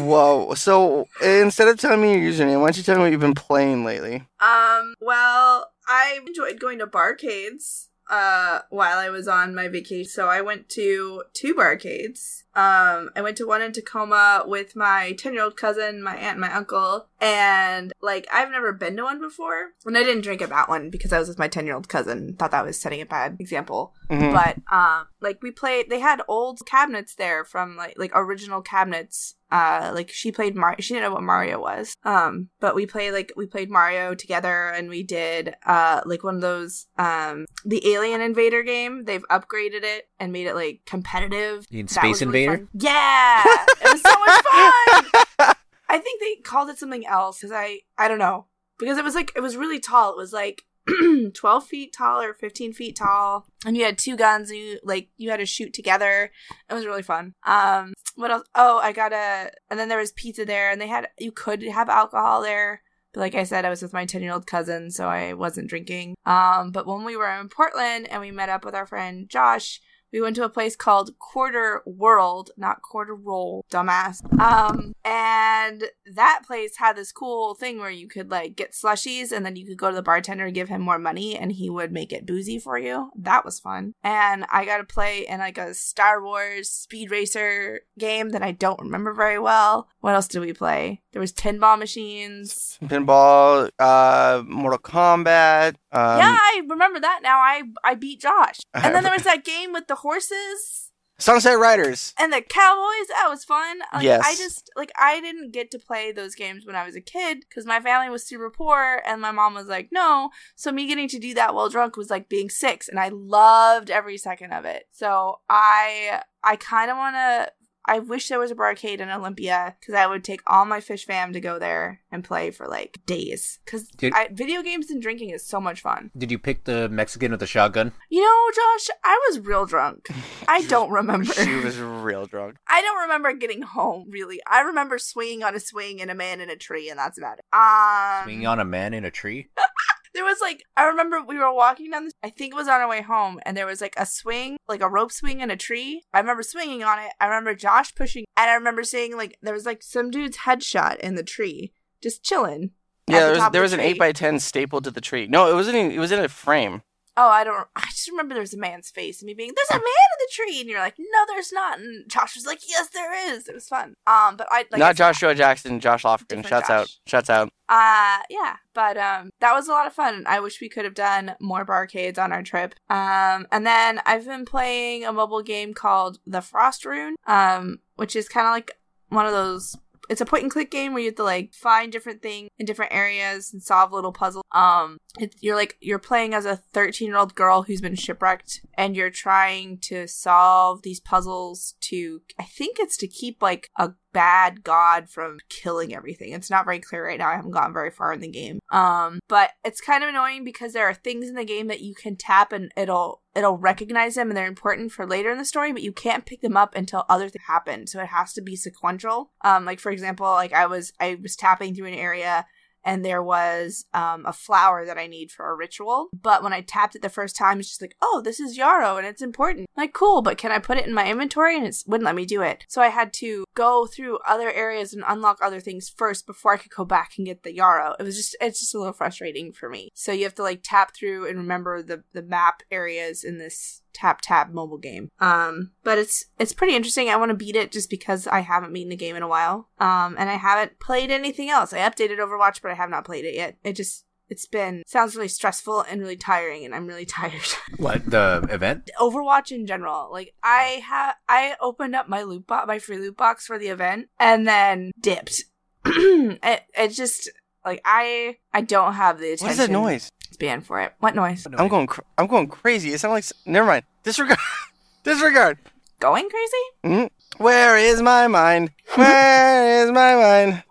Speaker 1: Whoa. So instead of telling me your username, why don't you tell me what you've been playing lately?
Speaker 4: Um, well, I enjoyed going to barcades uh while I was on my vacation. So I went to two barcades. Um, I went to one in Tacoma with my 10-year-old cousin, my aunt, and my uncle, and like I've never been to one before. And I didn't drink at that one because I was with my 10-year-old cousin. Thought that was setting a bad example.
Speaker 1: Mhm.
Speaker 4: But um like we played they had old cabinets there from like like original cabinets uh like she played Mario she didn't know what Mario was um but we played like we played Mario together and we did uh like one of those um the Alien Invader game they've upgraded it and made it like competitive
Speaker 2: You mean
Speaker 4: That
Speaker 2: Space
Speaker 4: was really
Speaker 2: Invader?
Speaker 4: fun. yeah it was so much fun. I think they called it something else because I I don't know. Because it was like it was really tall. It was like 12 feet tall or 15 feet tall. And you had two guns and you like you had to shoot together. It was really fun. Um what else? Oh i got a and then there was pizza there and they had you could have alcohol there. But like i said i was with my 10 year old cousin so i wasn't drinking. Um but when we were in portland and we met up with our friend josh we went to a place called Quarter World, not Quarter Roll, dumbass. Um, and that place had this cool thing where you could like get slushies and then you could go to the bartender and give him more money and he would make it boozy for you. That was fun. And I got to play in like a Star Wars Speed Racer game that I don't remember very well. What else did we play? There was pinball machines.
Speaker 1: Pinball, uh, Mortal Kombat. Um,
Speaker 4: yeah, I remember that now. I I beat Josh. And then there was that game with the horses.
Speaker 1: Sunset Riders.
Speaker 4: and the Cowboys. That was fun. Like,
Speaker 1: Yes.
Speaker 4: I just like I didn't get to play those games when I was a kid because my family was super poor, and my mom was like, "No." So me getting to do that while drunk was like being six, and I loved every second of it. So I I kind of want to. I wish there was a barcade in Olympia because I would take all my fish fam to go there and play for like days. Because
Speaker 2: Did-
Speaker 4: video games and drinking is so much fun.
Speaker 2: Did you pick the Mexican with the shotgun?
Speaker 4: You know, Josh, I was real drunk. I don't remember.
Speaker 1: She was real drunk.
Speaker 4: I don't remember getting home really. I remember swinging on a swing and a man in a tree, and that's about it. Um,
Speaker 2: Swinging on a man in a tree?
Speaker 4: there was like I remember we were walking down. The, I think it was on our way home, and there was like a swing, like a rope swing in a tree. I remember swinging on it. I remember Josh pushing, and I remember seeing like there was like some dude's headshot in the tree, just chilling.
Speaker 1: Yeah,
Speaker 4: the
Speaker 1: there was
Speaker 4: top of
Speaker 1: there
Speaker 4: the
Speaker 1: was an eight by ten stapled to the tree. No, it wasn't. even- It was in a frame.
Speaker 4: Oh, I don't. I just remember there was a man's face and me being, "There's a man in the tree," and you're like, "No, there's not." And Josh was like, "Yes, there is." It was fun. Um, but I like
Speaker 1: Not Joshua Jackson, Josh Lofgren. Shouts
Speaker 4: Josh.
Speaker 1: out. Shouts out.
Speaker 4: Uh yeah, but um that was a lot of fun. I wish we could have done more barcades on our trip. Um and then I've been playing a mobile game called The Frostrune, um which is kind of like one of those it's a point and click game where you have to like find different things in different areas and solve little puzzles. Um, you're like you're playing as a 13 year old girl who's been shipwrecked, and you're trying to solve these puzzles to. I think it's to keep like a bad god from killing everything. It's not very clear right now. I haven't gotten very far in the game. Um, but it's kind of annoying because there are things in the game that you can tap and it'll it'll recognize them and they're important for later in the story, but you can't pick them up until other things happen. So it has to be sequential. Um, like for example, like I was I was tapping through an area and there was um, a flower that I need for a ritual. But when I tapped it the first time, it's just like, oh, this is yarrow and it's important. like, cool, but can I put it in my inventory? And it wouldn't let me do it. So I had to go through other areas and unlock other things first before I could go back and get the yarrow. It was just, it's just a little frustrating for me. So you have to like tap through and remember the, the map areas in this tap tap mobile game. Um, but it's it's pretty interesting. I want to beat it just because I haven't beaten the game in a while. Um, and I haven't played anything else. I updated Overwatch, but I have not played it yet. It just it's been sounds really stressful and really tiring, and I'm really tired.
Speaker 2: What the event?
Speaker 4: Overwatch in general, like I have, I opened up my loot box, my free loot box for the event, and then dipped. it it just like I I don't have the attention
Speaker 1: What is that noise?
Speaker 4: span for it. What noise?
Speaker 1: I'm going. Cr- I'm going crazy. It sounds like. Never mind. Disregard. Disregard.
Speaker 4: Going crazy?
Speaker 1: Mm. Where is my mind? Where is my mind?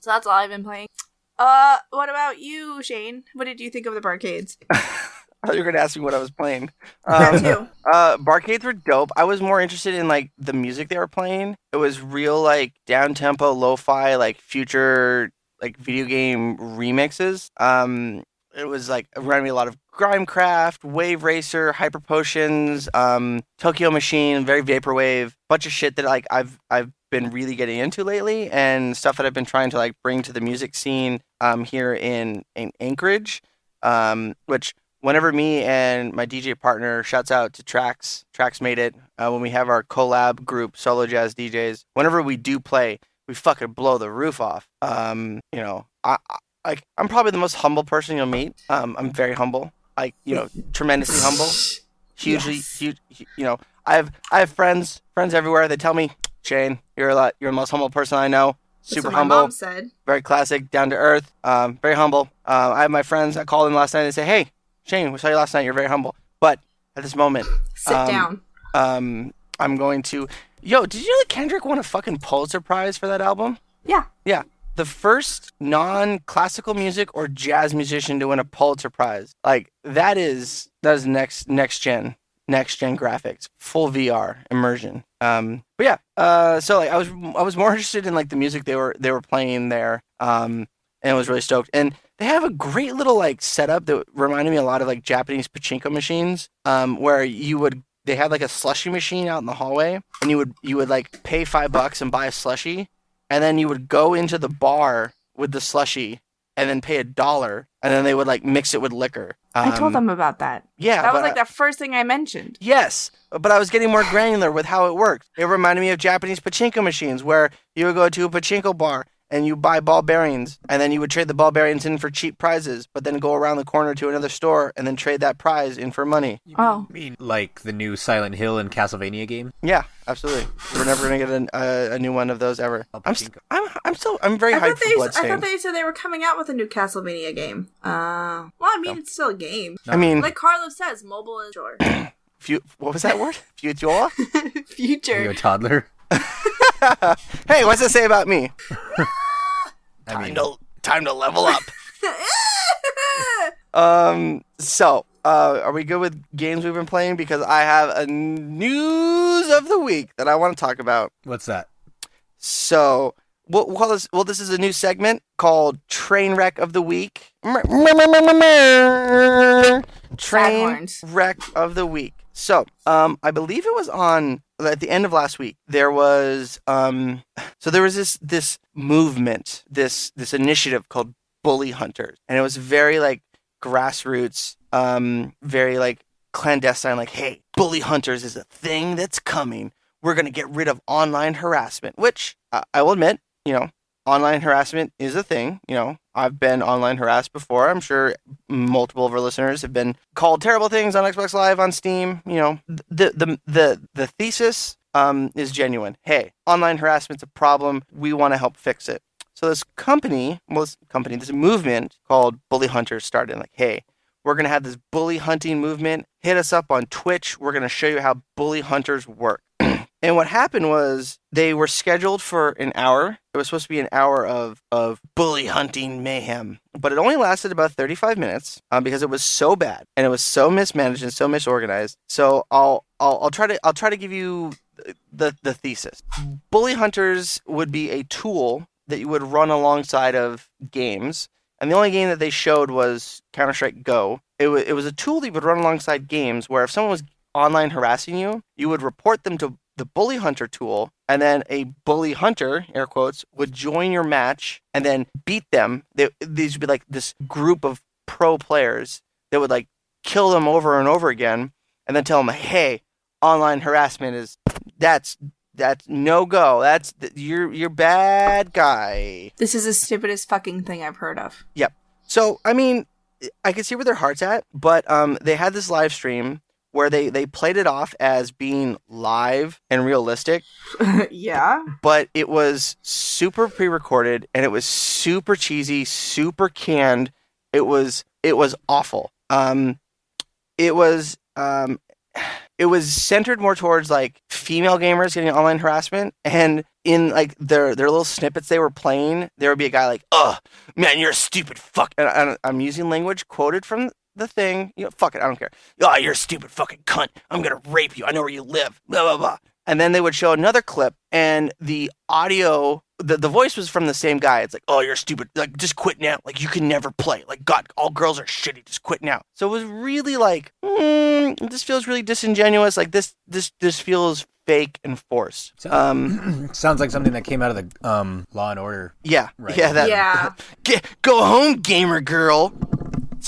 Speaker 4: So that's all I've been playing. Uh, what about you, Shane? What did you think of the barcades?
Speaker 1: I thought you were gonna ask me what I was playing. Um,
Speaker 4: too.
Speaker 1: uh, barcades were dope. I was more interested in like the music they were playing. It was real like down tempo, lo-fi, like future like video game remixes. Um, it was like it reminded me a lot of Grimecraft, Wave Racer, Hyper Potions, um, Tokyo Machine, very vaporwave, bunch of shit that like I've I've been really getting into lately, and stuff that I've been trying to like bring to the music scene um, here in in Anchorage, um, which whenever me and my DJ partner shouts out to Tracks, Tracks made it uh, when we have our collab group, Solo Jazz DJs. Whenever we do play, we fucking blow the roof off. Um, you know, I, I like I'm probably the most humble person you'll meet. Um, I'm very humble, like you know, tremendously humble, hugely,
Speaker 4: Yes.
Speaker 1: huge. You know, I have I have friends, friends everywhere. They tell me, Shane, you're a lot, you're the most humble person I know.
Speaker 4: That's
Speaker 1: Super humble
Speaker 4: mom said.
Speaker 1: very classic, down to earth, um, very humble. Um, I have my friends. I called them last night and say, "Hey, Shane, we saw you last night. You're very humble." But at this moment,
Speaker 4: Sit
Speaker 1: Um,
Speaker 4: down.
Speaker 1: um, I'm going to. Yo, did you know that Kendrick won a fucking Pulitzer Prize for that album?
Speaker 4: Yeah.
Speaker 1: Yeah, the first non-classical music or jazz musician to win a Pulitzer Prize. Like that is that is next next gen next gen graphics, full VR immersion. Um, but yeah, uh, so like I was I was more interested in like the music they were they were playing there. Um, and I was really stoked. And they have a great little like setup that reminded me a lot of like Japanese pachinko machines, um, where you would they had like a slushy machine out in the hallway, and you would you would like pay five bucks and buy a slushy, and then you would go into the bar with the slushy, and then pay a dollar, and then they would like mix it with liquor.
Speaker 4: I told
Speaker 1: Um,
Speaker 4: them about that.
Speaker 1: yeah,
Speaker 4: That was like the first thing I mentioned.
Speaker 1: Yes, but I was getting more granular with how it worked. It reminded me of Japanese pachinko machines where you would go to a pachinko bar and you buy ball bearings, and then you would trade the ball bearings in for cheap prizes, but then go around the corner to another store and then trade that prize in for money.
Speaker 4: Oh.
Speaker 2: I mean, like the new Silent Hill and Castlevania game.
Speaker 1: Yeah, absolutely. We're never gonna get a, a, a new one of those ever.
Speaker 2: I'll
Speaker 1: I'm, st- I'm, I'm still, I'm very
Speaker 4: I
Speaker 1: hyped
Speaker 4: thought,
Speaker 1: for
Speaker 4: they, I thought they said they were coming out with a new Castlevania game. Uh, well, I mean, it's still a game.
Speaker 1: I mean,
Speaker 4: Like Carlos says, mobile is your
Speaker 1: fu- what was that word? Future?
Speaker 4: future you're
Speaker 2: a toddler?
Speaker 1: hey, what's it say about me?
Speaker 2: I
Speaker 1: Time
Speaker 2: mean,
Speaker 1: to, time to level up. Um. So, uh, are we good with games we've been playing? Because I have a news of the week that I want to talk about.
Speaker 2: what's that?
Speaker 1: So, we'll, we'll call this. Well, this is a new segment called Train Wreck of the Week. Train. Wreck of the Week. So, um, I believe it was on at the end of last week. There was um, so there was this this movement, this this initiative called Bully Hunters, and it was very like grassroots, um, very like clandestine. Like, hey, Bully Hunters is a thing that's coming. We're gonna get rid of online harassment, which uh, I will admit, you know, online harassment is a thing. You know, I've been online harassed before. I'm sure multiple of our listeners have been called terrible things on Xbox Live, on Steam. You know, the the the the thesis um, is genuine. Hey, online harassment's a problem. We want to help fix it. So this company, well, this company, this movement called Bully Hunters started. Like, hey, we're gonna have this bully hunting movement. Hit us up on Twitch. We're gonna show you how bully hunters work. And what happened was they were scheduled for an hour. It was supposed to be an hour of, of bully hunting mayhem, but it only lasted about 35 minutes um, because it was so bad and it was so mismanaged and so misorganized. So I'll, I'll, I'll try to, I'll try to give you the, the thesis. Bully hunters would be a tool that you would run alongside of games. And the only game that they showed was Counter Strike Go. It, wa it was a tool that you would run alongside games where if someone was online harassing you, you would report them to the bully hunter tool, and then a bully hunter, air quotes, would join your match and then beat them. They, these would be like this group of pro players that would like kill them over and over again, and then tell them, "Hey, online harassment is that's that's no go. That's you're you're bad guy."
Speaker 4: This is the stupidest fucking thing I've heard of. Yep.
Speaker 1: So I mean, I can see where their heart's at, but um, they had this live stream where they they played it off as being live and realistic,
Speaker 4: yeah.
Speaker 1: but it was super pre-recorded and it was super cheesy, super canned. It was it was awful. Um, it was um, it was centered more towards like female gamers getting online harassment and in like their their little snippets they were playing there would be a guy like ugh man you're a stupid fuck and, and i'm using language quoted from the thing you know fuck it i don't care. Oh you're a stupid fucking cunt. I'm gonna rape you. I know where you live. Blah blah blah. And then they would show another clip and the audio the, the voice was from the same guy. It's like oh you're stupid. Like just quit now. Like you can never play. Like god all girls are shitty. Just quit now. So it was really like mm, this feels really disingenuous. Like this this this feels fake and forced. Um
Speaker 2: Sounds like something that came out of the um, Law and Order.
Speaker 1: yeah.
Speaker 2: Right.
Speaker 1: yeah that
Speaker 4: yeah.
Speaker 1: Get, go home gamer girl. it's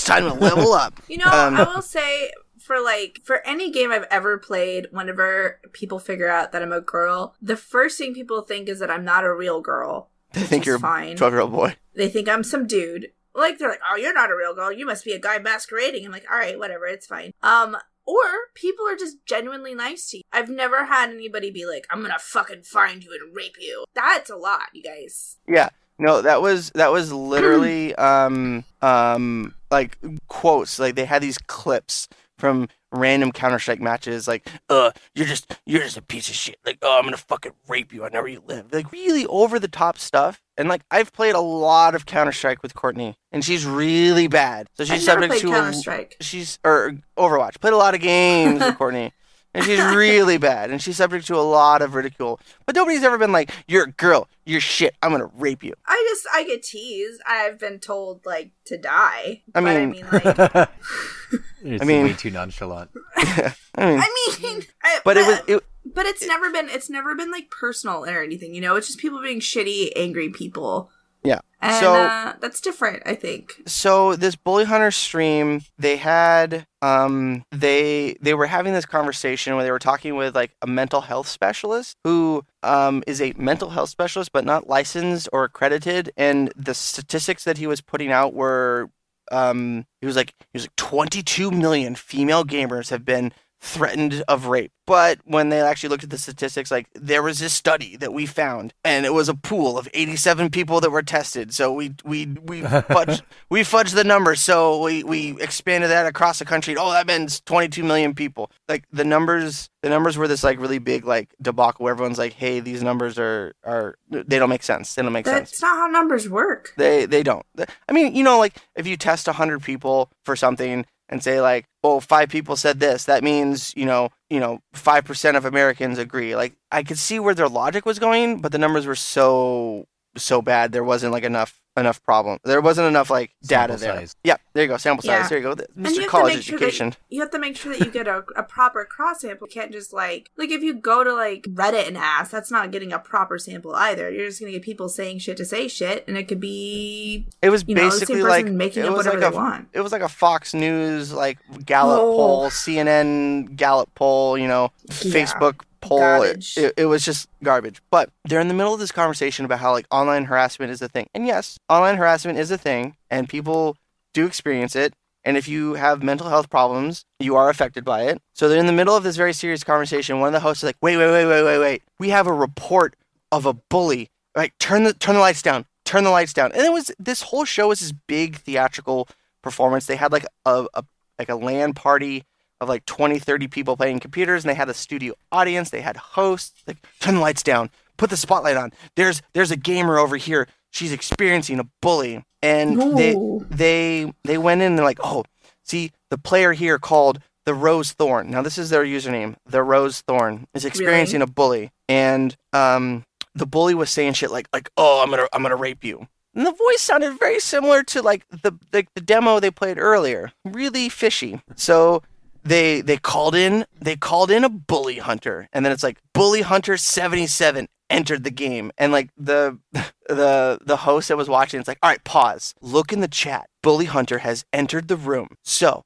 Speaker 1: time to level up
Speaker 4: You know,
Speaker 1: Um,
Speaker 4: I will say for like for any game I've ever played, whenever people figure out that I'm a girl, the first thing people think is that I'm not a real girl.
Speaker 1: they think you're
Speaker 4: fine.
Speaker 1: 12 year old boy
Speaker 4: They think I'm some dude. Like they're like, "Oh, you're not a real girl. You must be a guy masquerading." I'm like, "All right, whatever. It's fine." Um, or people are just genuinely nice to you. I've never had anybody be like, "I'm gonna fucking find you and rape you." That's a lot, you guys.
Speaker 1: Yeah. No, that was that was literally um um like quotes. Like they had these clips from random Counter Strike matches, like, uh, you're just you're just a piece of shit. Like, oh, I'm gonna fucking rape you. I know where you live. Like really over the top stuff. And like I've played a lot of Counter Strike with Courtney, and she's really bad. So she's
Speaker 4: I've
Speaker 1: subject to
Speaker 4: Counter Strike.
Speaker 1: she's or Overwatch. Played a lot of games with Courtney. And she's really bad, and she's subject to a lot of ridicule. But nobody's ever been like, "You're a girl, you're shit. I'm gonna rape you."
Speaker 4: I just I get teased. I've been told like to die.
Speaker 1: I
Speaker 4: but
Speaker 1: mean-
Speaker 4: I mean like
Speaker 2: it's
Speaker 1: I mean-
Speaker 2: way too nonchalant.
Speaker 1: I mean,
Speaker 4: I mean, I,
Speaker 1: but it was it,
Speaker 4: but it's never been it's never been like personal or anything. You know, it's just people being shitty, angry people.
Speaker 1: Yeah.
Speaker 4: And
Speaker 1: So-
Speaker 4: uh, that's different, I think.
Speaker 1: so this bully hunter stream they had um they they were having this conversation where they were talking with like a mental health specialist who um is a mental health specialist but not licensed or accredited and the statistics that he was putting out were um he was like he was like 22 million female gamers have been threatened of rape. But when they actually looked at the statistics like there was this study that we found and it was a pool of 87 people that were tested. So we we we fudged, we fudged the numbers. So we we expanded that across the country. Oh that means 22 million people. Like the numbers the numbers were this like really big like debacle where everyone's like hey these numbers are are they don't make sense. They don't make sense.
Speaker 4: That's not how numbers work.
Speaker 1: they they don't. I mean, you know, like if you test hundred people for something and say like, oh, five people said this, that means you know, you know, five percent of Americans agree. Like I could see where their logic was going, but the numbers were so so bad there wasn't like enough enough problem. There wasn't enough like data
Speaker 2: Sample
Speaker 1: there.
Speaker 2: size.
Speaker 1: Yeah, there you go. Sample size.
Speaker 4: Yeah.
Speaker 1: There you go.
Speaker 4: And you
Speaker 1: Mr.
Speaker 4: have to
Speaker 1: College
Speaker 4: make sure
Speaker 1: education.
Speaker 4: that you have to make sure that you get a, a proper cross sample. You can't just like like if you go to like Reddit and ask, that's not getting a proper sample either. You're just gonna get people saying shit to say shit, and it could be
Speaker 1: It was
Speaker 4: you know, the same
Speaker 1: basically like
Speaker 4: making
Speaker 1: it
Speaker 4: up
Speaker 1: was
Speaker 4: whatever
Speaker 1: like
Speaker 4: they
Speaker 1: a
Speaker 4: want.
Speaker 1: it was like a Fox News like Gallup
Speaker 4: Oh.
Speaker 1: poll, CNN Gallup poll, you know,
Speaker 4: Yeah.
Speaker 1: Facebook poll. It, it, it was just garbage. But they're in the middle of this conversation about how like online harassment is a thing. And yes, online harassment is a thing and people do experience it. And if you have mental health problems, you are affected by it. So they're in the middle of this very serious conversation. One of the hosts is like, wait, wait, wait, wait, wait, wait. We have a report of a bully. Like, turn the turn the lights down. Turn the lights down. And it was this whole show was this big theatrical performance. They had like a, a like a LAN party of like 20, 30 people playing computers, and they had a studio audience. They had hosts. Like, turn the lights down. Put the spotlight on. There's there's a gamer over here. She's experiencing a bully, and they
Speaker 4: No.
Speaker 1: they they went in and they're like, oh, see, the player here called the Rose Thorn. Now this is their username. The Rose Thorn is experiencing a bully, and um, the bully was saying shit like like, oh, I'm gonna I'm gonna rape you. And the voice sounded very similar to like the like the demo they played earlier. Really fishy. So they they called in they called in a bully hunter. And then it's like bully hunter 77 entered the game. And like the the the host that was watching it's like all right pause. Look in the chat. Bully hunter has entered the room. So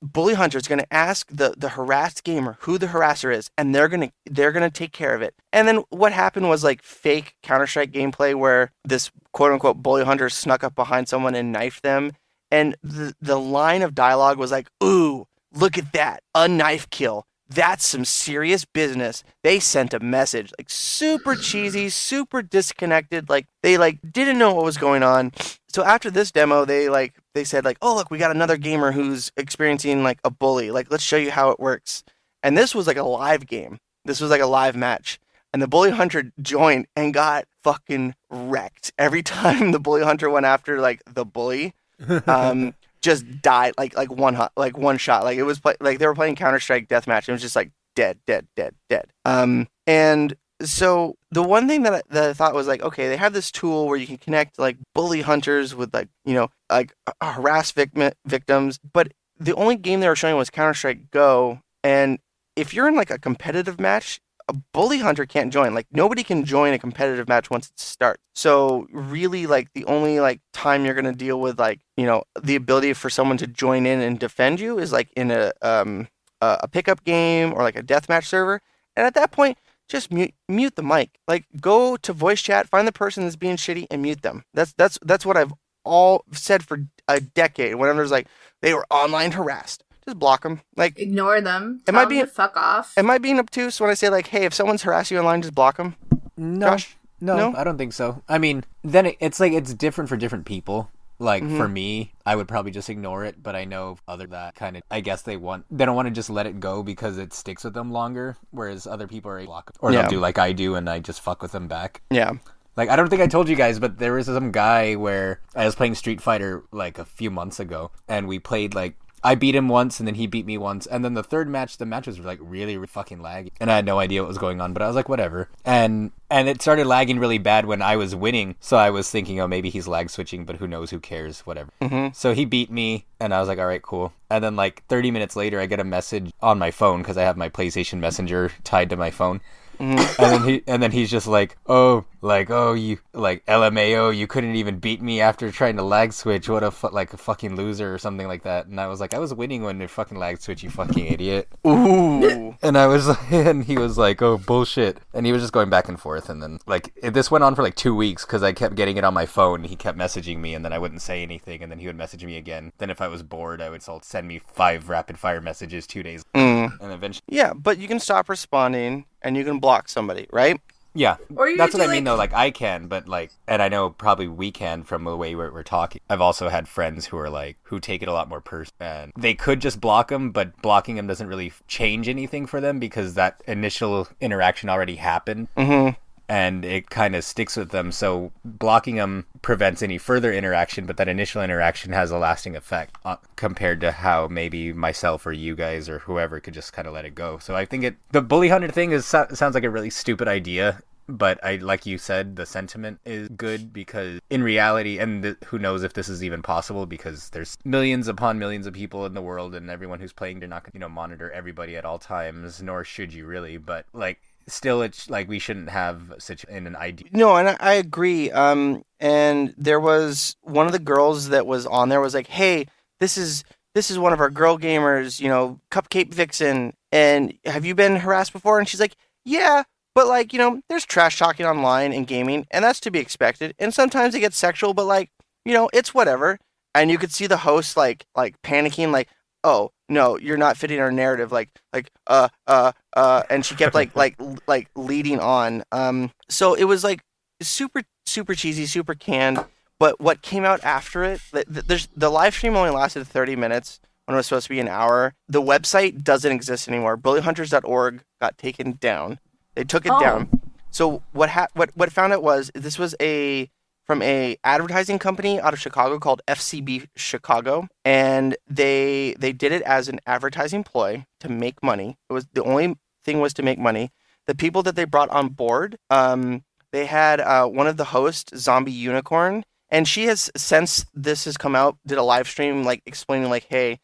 Speaker 1: bully hunter is going to ask the the harassed gamer who the harasser is and they're going to they're going to take care of it. And then what happened was like fake counter-strike gameplay where this quote unquote bully hunter snuck up behind someone and knifed them. And the the line of dialogue was like ooh look at that a knife kill. That's some serious business. They sent a message like super cheesy super disconnected like they like didn't know what was going on. So after this demo they like they said like oh look we got another gamer who's experiencing like a bully. Like let's show you how it works. And this was like a live game. This was like a live match. And the bully hunter joined and got fucking wrecked. Every time the bully hunter went after like the bully um just died like like one like one shot. Like it was play, like they were playing counter strike deathmatch it was just like dead dead dead dead. Um and so the one thing that I, that I thought was like okay they have this tool where you can connect like bully hunters with like you know like uh, harass victim, victims. But the only game they were showing was counter strike go and if you're in like a competitive match a bully hunter can't join. Like nobody can join a competitive match once it starts. So really like the only like time you're to deal with like you know the ability for someone to join in and defend you is like in a um a pickup game or like a deathmatch server. And at that point just mute mute the mic. Like go to voice chat find the person that's being shitty and mute them. That's that's that's what i've all said for a decade. Whenever there's like they were online harassed just block them like
Speaker 4: Ignore them.
Speaker 1: Am
Speaker 4: Tell
Speaker 1: I
Speaker 4: them
Speaker 1: being-
Speaker 4: to fuck off?
Speaker 1: Am I being obtuse when I say like, hey, if someone's harassing you online, just block them?
Speaker 2: No,
Speaker 1: Josh?
Speaker 2: no,
Speaker 1: No?
Speaker 2: I don't think so. I mean, then it, it's like it's different for different people. Like
Speaker 1: Mm-hmm.
Speaker 2: for me, I would probably just ignore it, but I know other that kind of. I guess they want they don't want to just let it go because it sticks with them longer, whereas other people are block or
Speaker 1: Yeah.
Speaker 2: they'll do like I do and I just fuck with them back.
Speaker 1: Yeah.
Speaker 2: Like I don't think I told you guys, but there was some guy where I was playing Street Fighter like a few months ago, and we played like I beat him once, and then he beat me once, and then the third match, the match was like really, really fucking laggy, and I had no idea what was going on, but I was like, whatever, and and it started lagging really bad when I was winning, so I was thinking, oh, maybe he's lag switching, but who knows? Who cares? Whatever.
Speaker 1: Mm-hmm.
Speaker 2: So he beat me, and I was like, all right, cool. And then like 30 minutes later, I get a message on my phone because I have my PlayStation Messenger tied to my phone.
Speaker 1: Mhm.
Speaker 2: and then he and then he's just like, oh, like oh you like LMAO, you couldn't even beat me after trying to lag switch. What a fu- like a fucking loser or something like that. And I was like, I was winning when you fucking lag switch, you fucking idiot.
Speaker 1: Ooh.
Speaker 2: And I was and he was like, oh bullshit. And he was just going back and forth. And then like it, this went on for like two weeks because I kept getting it on my phone. He kept messaging me, and then I wouldn't say anything, and then he would message me again. Then if I was bored, I would send me five rapid fire messages two days,
Speaker 1: Mm.
Speaker 2: and eventually,
Speaker 1: Yeah, but you can stop responding and you can block somebody, right?
Speaker 2: yeah.
Speaker 4: Or you
Speaker 2: That's what I
Speaker 4: do,
Speaker 2: mean, though. Like I can, but like, and I know probably we can from the way we're, we're talking. I've also had friends who are like who take it a lot more personal, and they could just block them, but blocking them doesn't really change anything for them because that initial interaction already happened,
Speaker 1: Mm-hmm.
Speaker 2: And it kind of sticks with them. So blocking them prevents any further interaction, but that initial interaction has a lasting effect uh, compared to how maybe myself or you guys or whoever could just kind of let it go. So I think it the bully hunter thing is sounds like a really stupid idea. But I, like you said, the sentiment is good because in reality, and th- who knows if this is even possible because there's millions upon millions of people in the world, and everyone who's playing, they're not going to, you know, monitor everybody at all times, nor should you really. But like, still, it's like we shouldn't have such in an idea.
Speaker 1: No, and I, agree. Um, and there was one of the girls that was on there was like, "Hey, this is this is one of our girl gamers, you know, Cupcake Vixen, and have you been harassed before?" And she's like, "Yeah." But like you know, there's trash talking online and gaming, and that's to be expected. And sometimes it gets sexual, but like you know, it's whatever. And you could see the host like like panicking, like, "Oh no, you're not fitting our narrative." Like like uh uh uh, and she kept like like like leading on. Um, so it was like super super cheesy, super canned. But what came out after it, th- th- there's the live stream only lasted 30 minutes when it was supposed to be an hour. The website doesn't exist anymore. BullyHunters.org got taken down. They took it
Speaker 4: Oh.
Speaker 1: down. So what ha- what what found out was this was a from a advertising company out of Chicago called FCB Chicago, and they they did it as an advertising ploy to make money. It was the only thing was to make money. The people that they brought on board, um, they had uh, one of the hosts, Zombie Unicorn, and she has since this has come out, did a live stream like explaining like, hey,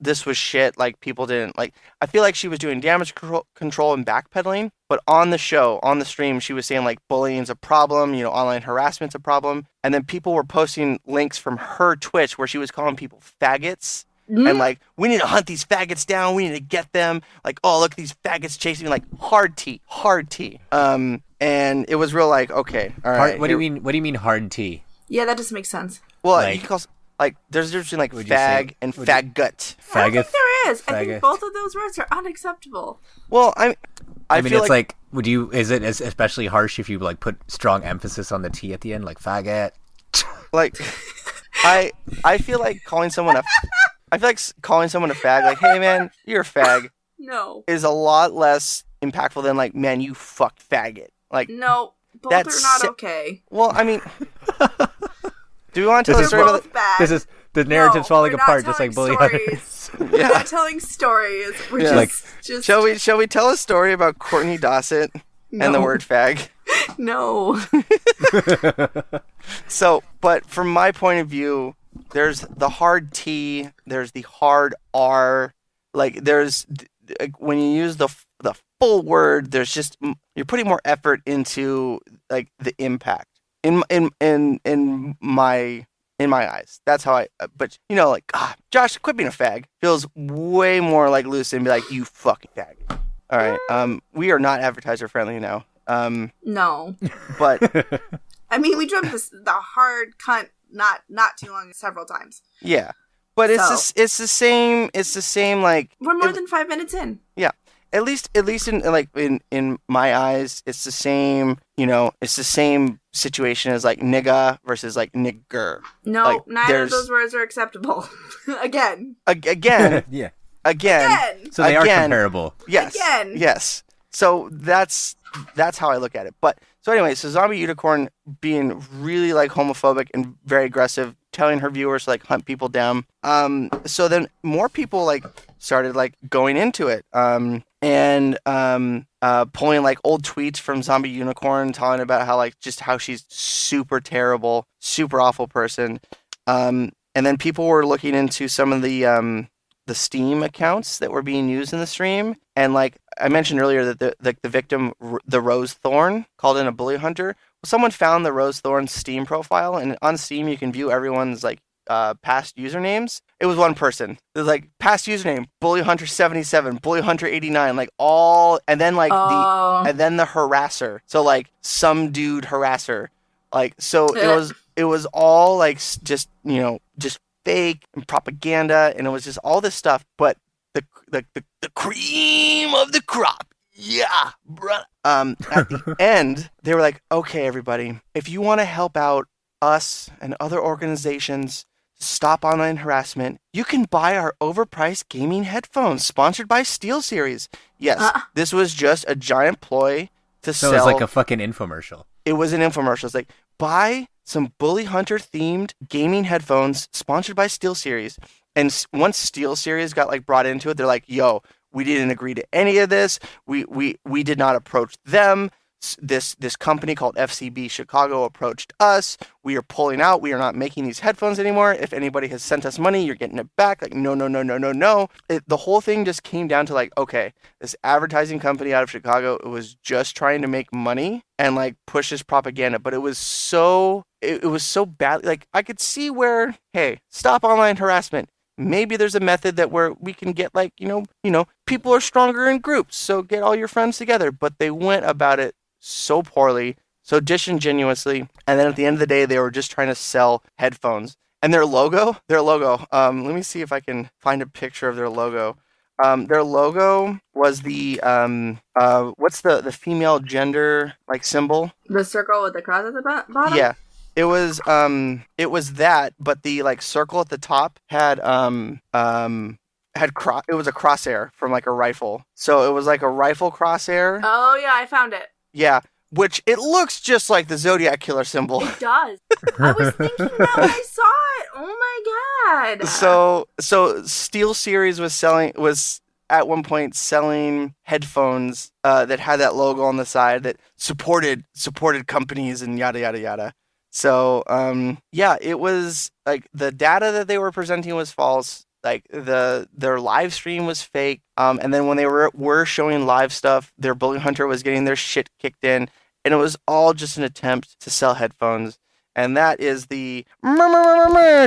Speaker 1: this was shit. Like people didn't like. I feel like she was doing damage control, control and backpedaling, but on the show, on the stream, she was saying like bullying's a problem. You know, online harassment's a problem, and then people were posting links from her Twitch where she was calling people faggots
Speaker 4: Mm-hmm.
Speaker 1: and like we need to hunt these faggots down we need to get them like oh look these faggots chasing me like hard T hard T um and it was real like okay all right
Speaker 2: Hard, what do you mean? What do you mean hard T?
Speaker 4: Yeah, that doesn't make sense.
Speaker 1: well
Speaker 2: like-
Speaker 1: you call like there's a difference between like
Speaker 2: Would you say-
Speaker 1: fag and
Speaker 2: would you-
Speaker 1: faggot
Speaker 4: I don't
Speaker 2: Faggot.
Speaker 4: think there is. I
Speaker 2: Faggot.
Speaker 4: think both of those words are unacceptable.
Speaker 1: well i i,
Speaker 2: I, mean,
Speaker 1: feel
Speaker 2: it's
Speaker 1: like,
Speaker 2: like, would you? Is it as especially harsh if you like put strong emphasis on the T at the end, like faggot?
Speaker 1: like i i feel like calling someone a i feel like s- calling someone a fag like hey man you're a fag
Speaker 4: No.
Speaker 1: is a lot less impactful than like man you fucked faggot like
Speaker 4: No. Both
Speaker 1: That's
Speaker 4: are not
Speaker 1: si-
Speaker 4: okay.
Speaker 1: well i mean do we want to tell
Speaker 2: This
Speaker 1: the story about
Speaker 4: both bad.
Speaker 2: This is the narrative's
Speaker 4: No,
Speaker 2: falling apart, just like
Speaker 4: telling
Speaker 2: bully
Speaker 4: stories.
Speaker 2: hunters.
Speaker 4: We're not telling stories. We're
Speaker 1: Yeah.
Speaker 4: just,
Speaker 2: Like,
Speaker 4: just
Speaker 1: Shall we shall we tell a story about Courtney Dossett and the word fag?
Speaker 4: No.
Speaker 1: So, but from my point of view, there's the hard T, there's the hard R. Like there's like, when you use the the full word, there's just you're putting more effort into like the impact. In in in in my in my eyes, that's how I. uh, But you know, like ah, Josh, quit being a fag feels way more like loose and be like you fucking fag. All right, um, we are not advertiser friendly now. Um,
Speaker 4: no.
Speaker 1: but
Speaker 4: I mean, we jumped this, the hard cunt not not too long several times.
Speaker 1: Yeah, but it's
Speaker 4: So-
Speaker 1: the it's the same. It's the same. Like
Speaker 4: We're more
Speaker 1: it-
Speaker 4: than five minutes in.
Speaker 1: At least at least in like in in my eyes, it's the same. You know, it's the same situation as like nigga versus like nigger.
Speaker 4: No,
Speaker 1: Like,
Speaker 4: neither
Speaker 1: there's-
Speaker 4: of those words are acceptable. Again.
Speaker 1: Ag- again,
Speaker 2: yeah.
Speaker 1: again,
Speaker 4: Again.
Speaker 2: So they are comparable.
Speaker 1: yes,
Speaker 4: Again.
Speaker 1: yes. So that's that's how I look at it. But so anyway, so zombie unicorn being really like homophobic and very aggressive, telling her viewers to like hunt people down. Um, so then more people like started like going into it. Um, and um, uh, pulling like old tweets from zombie unicorn, telling about how like just how she's super terrible, super awful person. Um, and then people were looking into some of the um, the Steam accounts that were being used in the stream, and like I mentioned earlier that the the, the victim, the Rose Thorn, called in a bully hunter. Well, someone found the Rose Thorn Steam profile, and on Steam you can view everyone's like uh, past usernames. It was one person. It was like past username Bully Hunter seventy seven, Bully Hunter eighty nine, like all, and then like the
Speaker 4: Oh.
Speaker 1: and then the harasser. So like some dude harasser. Like so it was it was all like just you know just fake and propaganda and it was just all this stuff. But the the the, the cream of the crop, yeah, bruh. Um, at the end they were like, okay, everybody, if you want to help out us and other organizations. Stop online harassment. You can buy our overpriced gaming headphones sponsored by SteelSeries. Yes,
Speaker 4: Uh.
Speaker 1: this was just a giant ploy to
Speaker 2: So
Speaker 1: sell
Speaker 2: it's like a fucking infomercial.
Speaker 1: it was an infomercial. It's like buy some Bully Hunter themed gaming headphones sponsored by SteelSeries. And once SteelSeries got like brought into it, they're like, "Yo, we didn't agree to any of this. We we we did not approach them. This this company called FCB Chicago approached us. We are pulling out. We are not making these headphones anymore. If anybody has sent us money, you're getting it back. Like no no no no no no. It, the whole thing just came down to like, okay, this advertising company out of Chicago was just trying to make money and like push this propaganda, but it was so it, it was so bad. Like I could see where, hey, stop online harassment. Maybe there's a method that where we can get like you know you know people are stronger in groups, so get all your friends together. But they went about it so poorly, so disingenuously, and then at the end of the day, they were just trying to sell headphones. And their logo, their logo. Um, let me see if I can find a picture of their logo. Um, their logo was the um, uh, what's the the female gender like symbol?
Speaker 4: The circle with the cross at the bo- bottom.
Speaker 1: Yeah. It was um it was that, but the like circle at the top had um um had cro- it was a crosshair from like a rifle. So it was like a rifle crosshair.
Speaker 4: Oh yeah, I found it.
Speaker 1: Yeah, which it looks just like the Zodiac killer symbol.
Speaker 4: It does. I was thinking that when I saw it. Oh my god.
Speaker 1: so so Steel Series was selling was at one point selling headphones uh, that had that logo on the side that supported supported companies and yada yada yada. So um, yeah, it was like the data that they were presenting was false. Like the their live stream was fake. Um, and then when they were were showing live stuff, their bully hunter was getting their shit kicked in, and it was all just an attempt to sell headphones. And that is the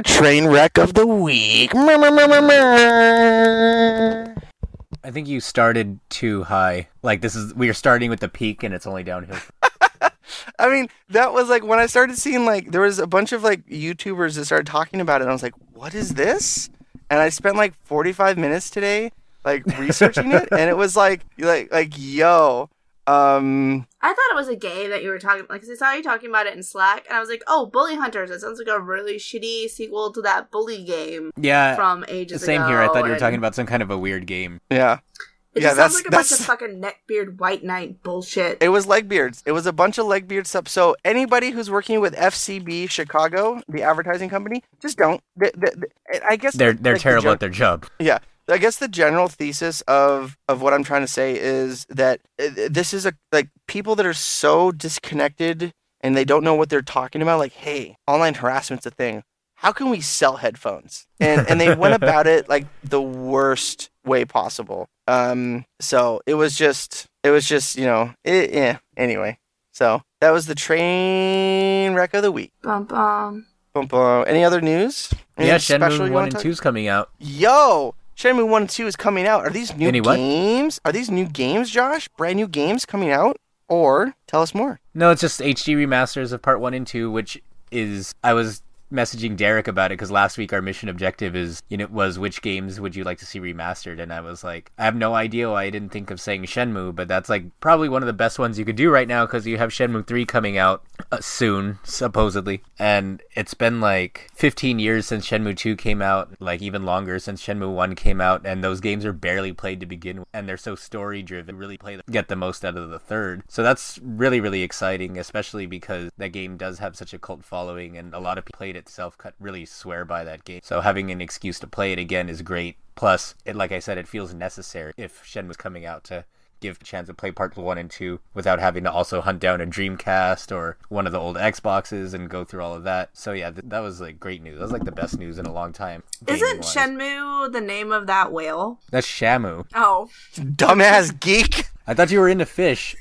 Speaker 1: train wreck of the week.
Speaker 2: I think you started too high. Like this is we are starting with the peak and it's only downhill.
Speaker 1: I mean, that was like when I started seeing like there was a bunch of like YouTubers that started talking about it, and I was like, "What is this?" And I spent like 45 minutes today like researching it, and it was like like like yo, um,
Speaker 4: I thought it was a game that you were talking like 'cause I saw you talking about it in Slack and I was like, "Oh, Bully Hunters. It sounds like a really shitty sequel to that bully game
Speaker 2: Yeah.
Speaker 4: from ages
Speaker 2: Same
Speaker 4: ago."
Speaker 2: here. I thought you were
Speaker 4: and
Speaker 2: talking about some kind of a weird game.
Speaker 1: yeah.
Speaker 4: It
Speaker 1: yeah,
Speaker 4: just sounds
Speaker 1: that's-
Speaker 4: like a bunch of
Speaker 1: that's-
Speaker 4: fucking neckbeard white knight bullshit.
Speaker 1: It was Legbeards. It was a bunch of Legbeard stuff. So anybody who's working with FCB Chicago, the advertising company, just don't. The, the, the, I guess
Speaker 2: They're they're
Speaker 1: like, the
Speaker 2: terrible
Speaker 1: gen-
Speaker 2: at their job.
Speaker 1: Yeah. I guess the general thesis of of what I'm trying to say is that uh, this is a like people that are so disconnected and they don't know what they're talking about like hey, online harassment's a thing. How can we sell headphones? And and they went about it like the worst way possible. Um so it was just it was just, you know, it, yeah, anyway. So that was the train wreck of the week.
Speaker 4: Bum bum.
Speaker 1: Bum, bum. Any other news?
Speaker 2: yeah,
Speaker 1: Anything special
Speaker 2: Shenmue one and
Speaker 1: talk-
Speaker 2: two's coming out.
Speaker 1: Yo, Shenmue 1 and 2 is coming out. Are these new
Speaker 2: Any what?
Speaker 1: games? Are these new games, Josh? Brand new games coming out? Or tell us more.
Speaker 2: No, it's just HD remasters of part one and two, which is I was messaging Derek about it because last week our mission objective is you know was which games would you like to see remastered, and I was like I have no idea why I didn't think of saying Shenmue, but that's like probably one of the best ones you could do right now because you have Shenmue three coming out uh, soon supposedly, and it's been like 15 years since Shenmue two came out, like even longer since Shenmue one came out, and those games are barely played to begin with, and they're so story driven, really play get the most out of the third. So that's really really exciting, especially because that game does have such a cult following, and a lot of people played it self cut really swear by that game. So having an excuse to play it again is great. Plus, it like I said, it feels necessary if Shen was coming out to give a chance to play parts one and two without having to also hunt down a Dreamcast or one of the old Xboxes and go through all of that. So yeah, th- that was like great news. That was like the best news in a long time.
Speaker 4: Isn't
Speaker 2: gaming-wise.
Speaker 4: Shenmue the name of that whale?
Speaker 2: That's Shamu.
Speaker 4: Oh,
Speaker 1: Dumbass geek.
Speaker 2: I thought you were into fish.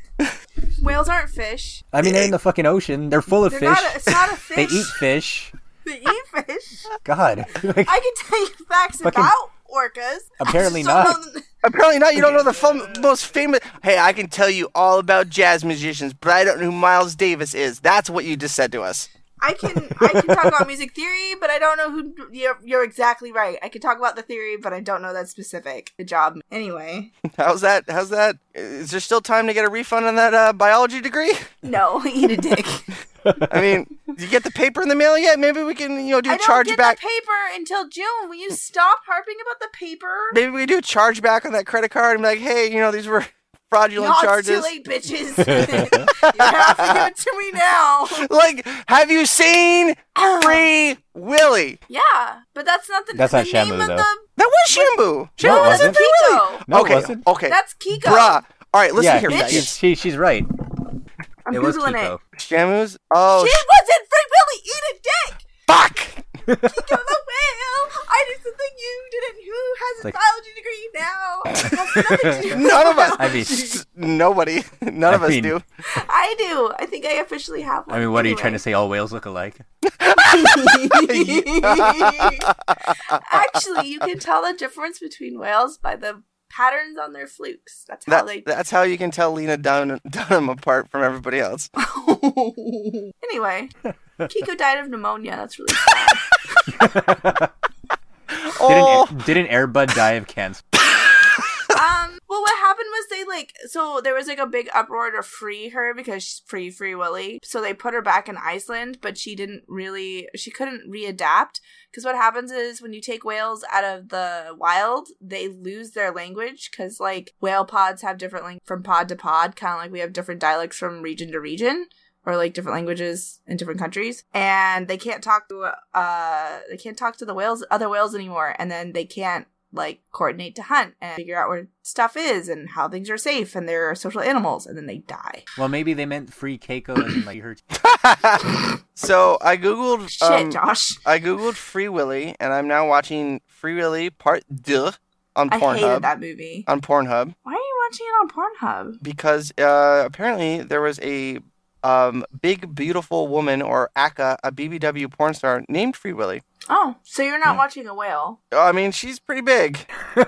Speaker 4: whales aren't fish.
Speaker 2: I mean, they're in the fucking ocean. They're full of
Speaker 4: They're
Speaker 2: fish.
Speaker 4: not. A, it's not a fish.
Speaker 2: They eat fish.
Speaker 4: They E fish.
Speaker 2: God. Like,
Speaker 4: I can tell you facts
Speaker 2: Fucking-
Speaker 4: about orcas.
Speaker 2: Apparently
Speaker 4: I just don't the-
Speaker 1: Apparently not. You don't know the fun, most famous. Hey, I can tell you all about jazz musicians, but I don't know who Miles Davis is. That's what you just said to us.
Speaker 4: I can I can talk about music theory, but I don't know who. You're, you're exactly right. I can talk about the theory, but I don't know that specific. Good job. Anyway,
Speaker 1: How's that? How's that? Is there still time to get a refund on that uh, biology degree?
Speaker 4: no, eat a dick.
Speaker 1: I mean, you get the paper in the mail yet? Maybe we can, you know, do
Speaker 4: I don't
Speaker 1: charge
Speaker 4: get
Speaker 1: back.
Speaker 4: the paper until June. Will you stop harping about the paper?
Speaker 1: Maybe we do charge back on that credit card and be like, hey, you know, these were fraudulent
Speaker 4: No,
Speaker 1: charges.
Speaker 4: it's too late, bitches. you have to give it to me now.
Speaker 1: Like, have you seen oh. Free Willy?
Speaker 4: Yeah, but that's not the,
Speaker 2: That's
Speaker 4: the
Speaker 2: not
Speaker 4: name
Speaker 2: Shamu,
Speaker 4: of
Speaker 2: though.
Speaker 4: the.
Speaker 1: That was Shimbu.
Speaker 2: No,
Speaker 1: was
Speaker 2: wasn't.
Speaker 1: Free Willy.
Speaker 2: No,
Speaker 1: okay,
Speaker 2: it wasn't.
Speaker 1: okay.
Speaker 4: That's Kiko.
Speaker 1: Bruh. All right, listen
Speaker 2: yeah,
Speaker 1: here,
Speaker 4: bitch.
Speaker 1: guys.
Speaker 2: she, she's right.
Speaker 4: I'm
Speaker 2: it
Speaker 4: googling
Speaker 2: Kiko.
Speaker 4: it.
Speaker 1: Shamu's? Oh,
Speaker 4: She wasn't free Willy. Eat a dick.
Speaker 1: fuck!
Speaker 4: Kiko the whale. I did something you didn't. Who has a biology degree now? Has nothing to do with
Speaker 1: None of us.
Speaker 2: I mean,
Speaker 1: Nobody. None of
Speaker 2: I
Speaker 1: us do.
Speaker 4: I do. I think I officially have one.
Speaker 2: I mean, what are you trying to say? All whales look alike?
Speaker 4: Actually, you can tell the difference between whales by the patterns on their flukes. That's how
Speaker 1: That,
Speaker 4: they.
Speaker 1: that's how you can tell Lena Dun- Dunham apart from everybody else.
Speaker 4: anyway, Kiko died of pneumonia. That's really sad.
Speaker 1: Oh,
Speaker 2: Didn't, didn't Airbud die of cancer?
Speaker 4: Well, what happened was they like so there was like a big uproar to free her because she's free Free Willy. So they put her back in Iceland, but she didn't really she couldn't readapt because what happens is when you take whales out of the wild, they lose their language because like whale pods have different from pod to pod, kind of like we have different dialects from region to region. Or like different languages in different countries, and they can't talk to uh they can't talk to the whales other whales anymore, and then they can't like coordinate to hunt and figure out where stuff is and how things are safe and they're social animals and then they die.
Speaker 2: Well, maybe they meant free Keiko and like her.
Speaker 1: so I googled.
Speaker 4: Shit,
Speaker 1: um,
Speaker 4: Josh.
Speaker 1: I googled Free Willy, and I'm now watching Free Willy Part Deux on Pornhub.
Speaker 4: I hated that movie.
Speaker 1: On Pornhub
Speaker 4: Why are you watching it on Pornhub?
Speaker 1: because uh, apparently there was a um, big beautiful woman or Aka, a BBW porn star named Free Willy.
Speaker 4: Oh, so you're not
Speaker 1: Yeah.
Speaker 4: watching a whale.
Speaker 1: I mean, she's pretty big.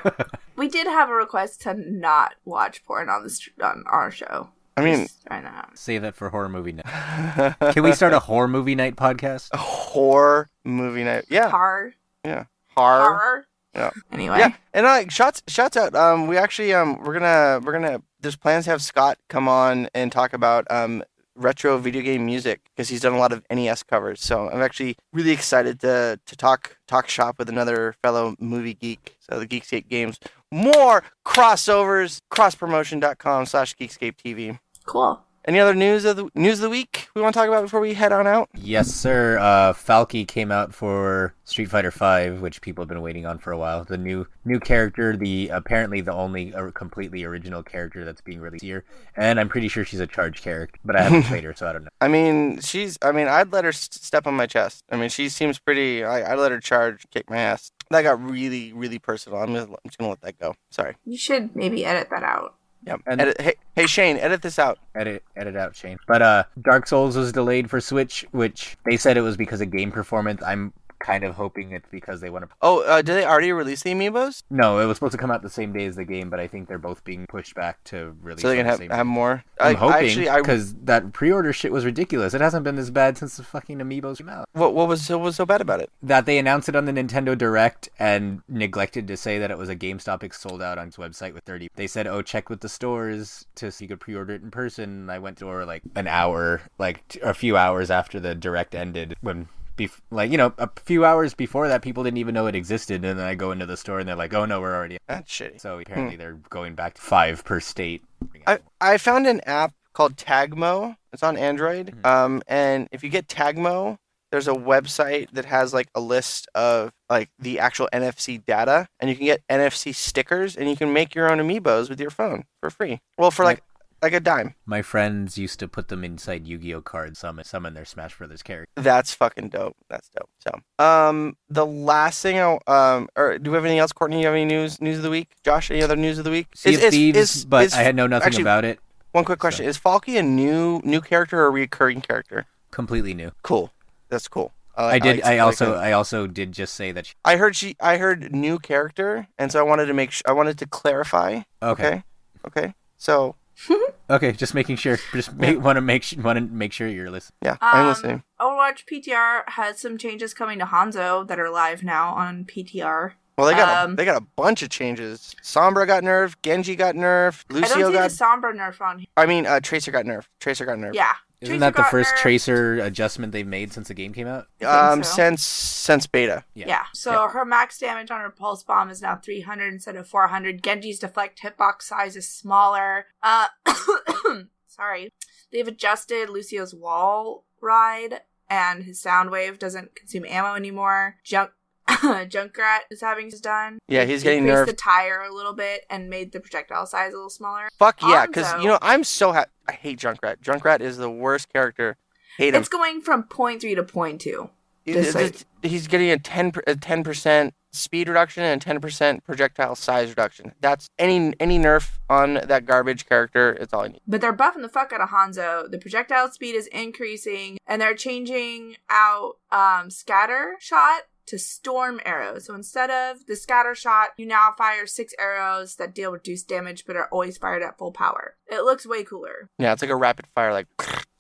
Speaker 4: We did have a request to not watch porn on this on our show.
Speaker 1: I mean,
Speaker 4: Just trying to have-
Speaker 2: Save that for horror movie night. Can we start a horror movie night podcast?
Speaker 1: a horror movie night. Yeah,
Speaker 4: horror.
Speaker 1: horror.
Speaker 4: Horror.
Speaker 1: Yeah.
Speaker 4: Anyway.
Speaker 1: Yeah, and uh, shouts shouts out. Um, we actually um we're gonna we're gonna there's plans to have Scott come on and talk about um retro video game music because he's done a lot of NES covers. So I'm actually really excited to to talk talk shop with another fellow movie geek. So the Geekscape Games more crossovers crosspromotion.com slash Geekscape TV.
Speaker 4: Cool.
Speaker 1: Any other news of the news of the week we want to talk about before we head on out?
Speaker 2: Yes, sir. Uh, Falke came out for Street Fighter V, which people have been waiting on for a while. The new new character, the apparently the only uh, completely original character that's being released here, and I'm pretty sure she's a charged character, but I haven't played her, so I don't know.
Speaker 1: I mean, she's. I mean, I'd let her s- step on my chest. I mean, she seems pretty. I, I'd let her charge, kick my ass. That got really, really personal. I'm, just, I'm just gonna let that go. Sorry.
Speaker 4: You should maybe edit that out.
Speaker 1: Yep.
Speaker 2: And-
Speaker 1: Edit, hey, hey, Shane, edit this out.
Speaker 2: Edit edit out, Shane. But uh, Dark Souls was delayed for Switch, which they said it was because of game performance. I'm kind of hoping it's because they want to.
Speaker 1: Oh, uh, did they already release the amiibos?
Speaker 2: No, it was supposed to come out the same day as the game, but I think they're both being pushed back to release.
Speaker 1: So they can
Speaker 2: the
Speaker 1: have,
Speaker 2: same
Speaker 1: have more.
Speaker 2: I'm
Speaker 1: I,
Speaker 2: hoping
Speaker 1: actually, I
Speaker 2: because that pre-order shit was ridiculous. It hasn't been this bad since the fucking amiibos came out.
Speaker 1: what, what was so, was so bad about it?
Speaker 2: That they announced it on the Nintendo Direct and neglected to say that it was a GameStop ex- sold out on its website with 30. They said, "Oh, check with the stores to see if you could pre-order it in person." And I went to or like an hour, like t- a few hours after the Direct ended when. Bef- like you know, a few hours before that, people didn't even know it existed, and then I go into the store and they're like, "Oh no, we're already."
Speaker 1: That's shitty.
Speaker 2: So apparently, they're going back to five per state.
Speaker 1: I, I found an app called Tagmo. It's on Android.
Speaker 2: Mhm.
Speaker 1: Um, and if you get Tagmo, there's a website that has like a list of like the actual NFC data, and you can get NFC stickers, and you can make your own amiibos with your phone for free. Well, for like like a dime.
Speaker 2: My friends used to put them inside Yu-Gi-Oh cards, summon summon their Smash Brothers character.
Speaker 1: That's fucking dope. That's dope. So, um, the last thing, I, um, or do we have anything else, Courtney? You have any news news of the week? Josh, any other news of the week?
Speaker 2: Sea
Speaker 1: Is- is-
Speaker 2: Thieves,
Speaker 1: is-
Speaker 2: but
Speaker 1: is-
Speaker 2: I had know nothing
Speaker 1: actually,
Speaker 2: about it.
Speaker 1: One quick question: Is Falke a new new character or a recurring character?
Speaker 2: Completely new.
Speaker 1: Cool. That's cool.
Speaker 2: I did. I also.
Speaker 1: that.
Speaker 2: I also did just say that. She,
Speaker 1: I heard she. I heard new character, and so I wanted to make. Sh- I wanted to clarify.
Speaker 2: okay.
Speaker 1: Okay. Okay. So
Speaker 2: Okay. Just making sure. Just make, want to make want to make sure you're listening.
Speaker 1: yeah, I'm
Speaker 4: Um,
Speaker 1: listening.
Speaker 4: Overwatch PTR has some changes coming to Hanzo that are live now on PTR.
Speaker 1: Well, they got a,
Speaker 4: um,
Speaker 1: they got a bunch of changes. Sombra got nerfed. Genji got nerfed.
Speaker 4: I don't
Speaker 1: Lucio
Speaker 4: see
Speaker 1: got.
Speaker 4: the Sombra nerf on here.
Speaker 1: I mean, uh, Tracer got nerfed. Tracer got nerfed.
Speaker 4: Yeah.
Speaker 2: Isn't
Speaker 4: Tracer
Speaker 2: that the first
Speaker 4: nerfed.
Speaker 2: tracer adjustment they've made since the game came out?
Speaker 4: think
Speaker 1: Um,
Speaker 4: so.
Speaker 1: since since beta.
Speaker 2: Yeah.
Speaker 4: Yeah. So her max damage on her pulse bomb is now 300 instead of 400. Genji's deflect hitbox size is smaller. Uh, sorry. They've adjusted Lucio's wall ride, and his sound wave doesn't consume ammo anymore. Junk. Junkrat is having his done.
Speaker 1: Yeah, he's getting nerfed.
Speaker 4: the tire a little bit and made the projectile size a little smaller.
Speaker 1: Fuck yeah, because you know I'm so happy. I hate Junkrat. Junkrat is the worst character. Hate him.
Speaker 4: It's going from point three to point two.
Speaker 1: He's-
Speaker 4: just like-
Speaker 1: he's getting a ten a ten percent speed reduction and a ten percent projectile size reduction. That's any any nerf on that garbage character. It's all I need.
Speaker 4: But they're buffing the fuck out of Hanzo. The projectile speed is increasing, and they're changing out um, scatter shot to storm arrows. So instead of the scatter shot, you now fire six arrows that deal reduced damage but are always fired at full power. It looks way cooler.
Speaker 1: Yeah, it's like a rapid fire. Like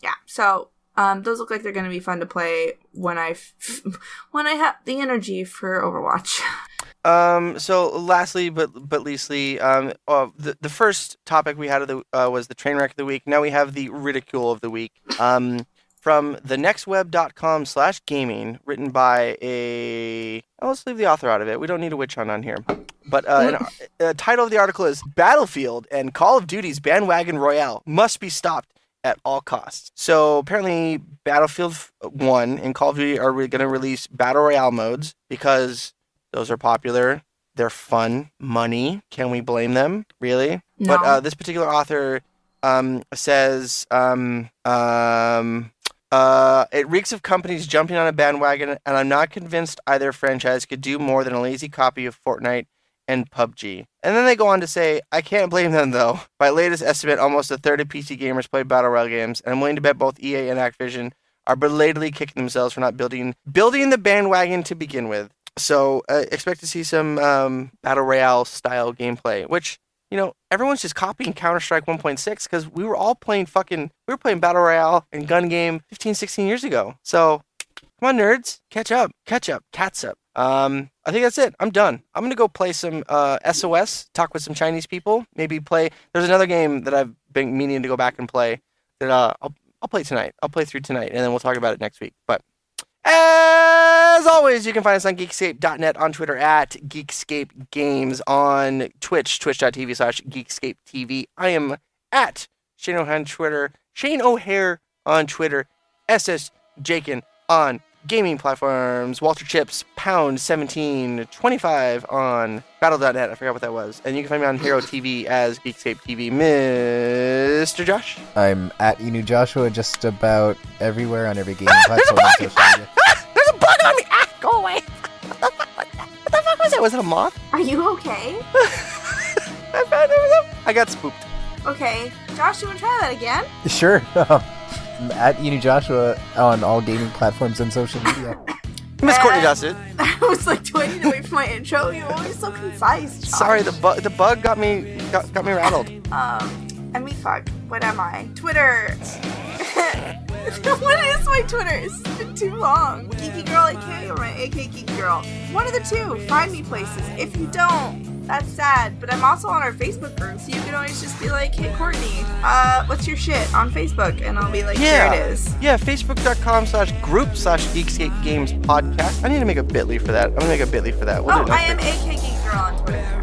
Speaker 4: Yeah. So um, those look like they're going to be fun to play when I f- when I have the energy for Overwatch.
Speaker 1: Um. So, lastly, but but leastly, um, uh, the the first topic we had of the uh, was the train wreck of the week. Now we have the ridicule of the week. Um, from thenextweb.com slash gaming, written by a. Oh, let's leave the author out of it. We don't need a witch hunt on here. But uh, the title of the article is Battlefield and Call of Duty's bandwagon royale must be stopped at all costs. So apparently, Battlefield 1 and Call of Duty are going to release battle royale modes because those are popular. They're fun. Money. Can we blame them? Really? But
Speaker 4: No.
Speaker 1: uh, this particular author um, says um, um, uh, it reeks of companies jumping on a bandwagon, and I'm not convinced either franchise could do more than a lazy copy of Fortnite and PUBG. And then they go on to say, I can't blame them though. By latest estimate, almost a third of PC gamers play battle royale games, and I'm willing to bet both EA and Activision are belatedly kicking themselves for not building building the bandwagon to begin with. So uh, expect to see some um, battle royale style gameplay, which you know everyone's just copying Counter Strike 1.6 because we were all playing fucking we were playing battle royale and gun game 15, 16 years ago. So come on, nerds, catch up, catch up, cats up. Um, I think that's it. I'm done. I'm gonna go play some uh, SOS, talk with some Chinese people, maybe play. There's another game that I've been meaning to go back and play that uh, I'll I'll play tonight. I'll play through tonight, and then we'll talk about it next week. But as always, you can find us on Geekscape.net, on Twitter at Geekscape Games, on Twitch, twitch.tv slash Geekscape TV. I am at Shane O'Hare on Twitter, Shane O'Hare on Twitter, SS Jakin on gaming platforms, Walter Chips, Pound 1725 on Battle.net. I forgot what that was. And you can find me on Hero TV as Geekscape TV. Mr. Josh?
Speaker 5: I'm at Inu Joshua just about everywhere on every gaming platform on social media.
Speaker 1: There's a bug on me! Ah, go away! What the fuck was that? What the fuck was that? Was it a moth?
Speaker 4: Are you okay?
Speaker 1: I found it. I got spooked.
Speaker 4: Okay. Josh, you want to try that again?
Speaker 5: Sure. At Inu Joshua on all gaming platforms and social media.
Speaker 1: Miss Courtney does it.
Speaker 4: I was like, do I need to wait for my intro? You're always so concise. Josh.
Speaker 1: Sorry, the bug the bug got me got, got me rattled.
Speaker 4: Um, I mean, fuck. What am I? Twitter. what is my Twitter? It's been too long. Geeky Girl AK or my AK Geeky Girl? One of the two. Find me places. If you don't, that's sad. But I'm also on our Facebook group, so you can always just be like, hey, Courtney, uh, what's your shit on Facebook? And I'll be like,
Speaker 1: Yeah.
Speaker 4: here it is.
Speaker 1: Yeah, facebook.com slash group slash Geekscape Games podcast. I need to make a bit.ly for that. I'm gonna make a bit.ly for that. We'll
Speaker 4: Oh, I am. AK Geeky Girl on Twitter.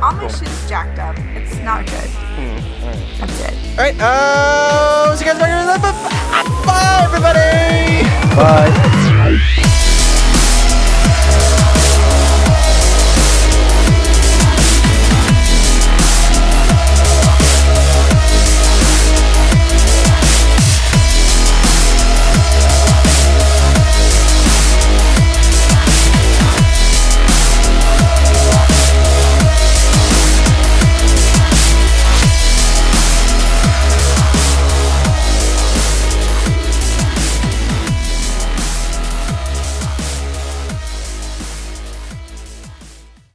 Speaker 1: Cool.
Speaker 4: all my shit's jacked up. It's not good.
Speaker 1: Hmm, all right.
Speaker 4: That's it.
Speaker 1: All right. Uh, see you guys back. Bye, everybody.
Speaker 5: Bye.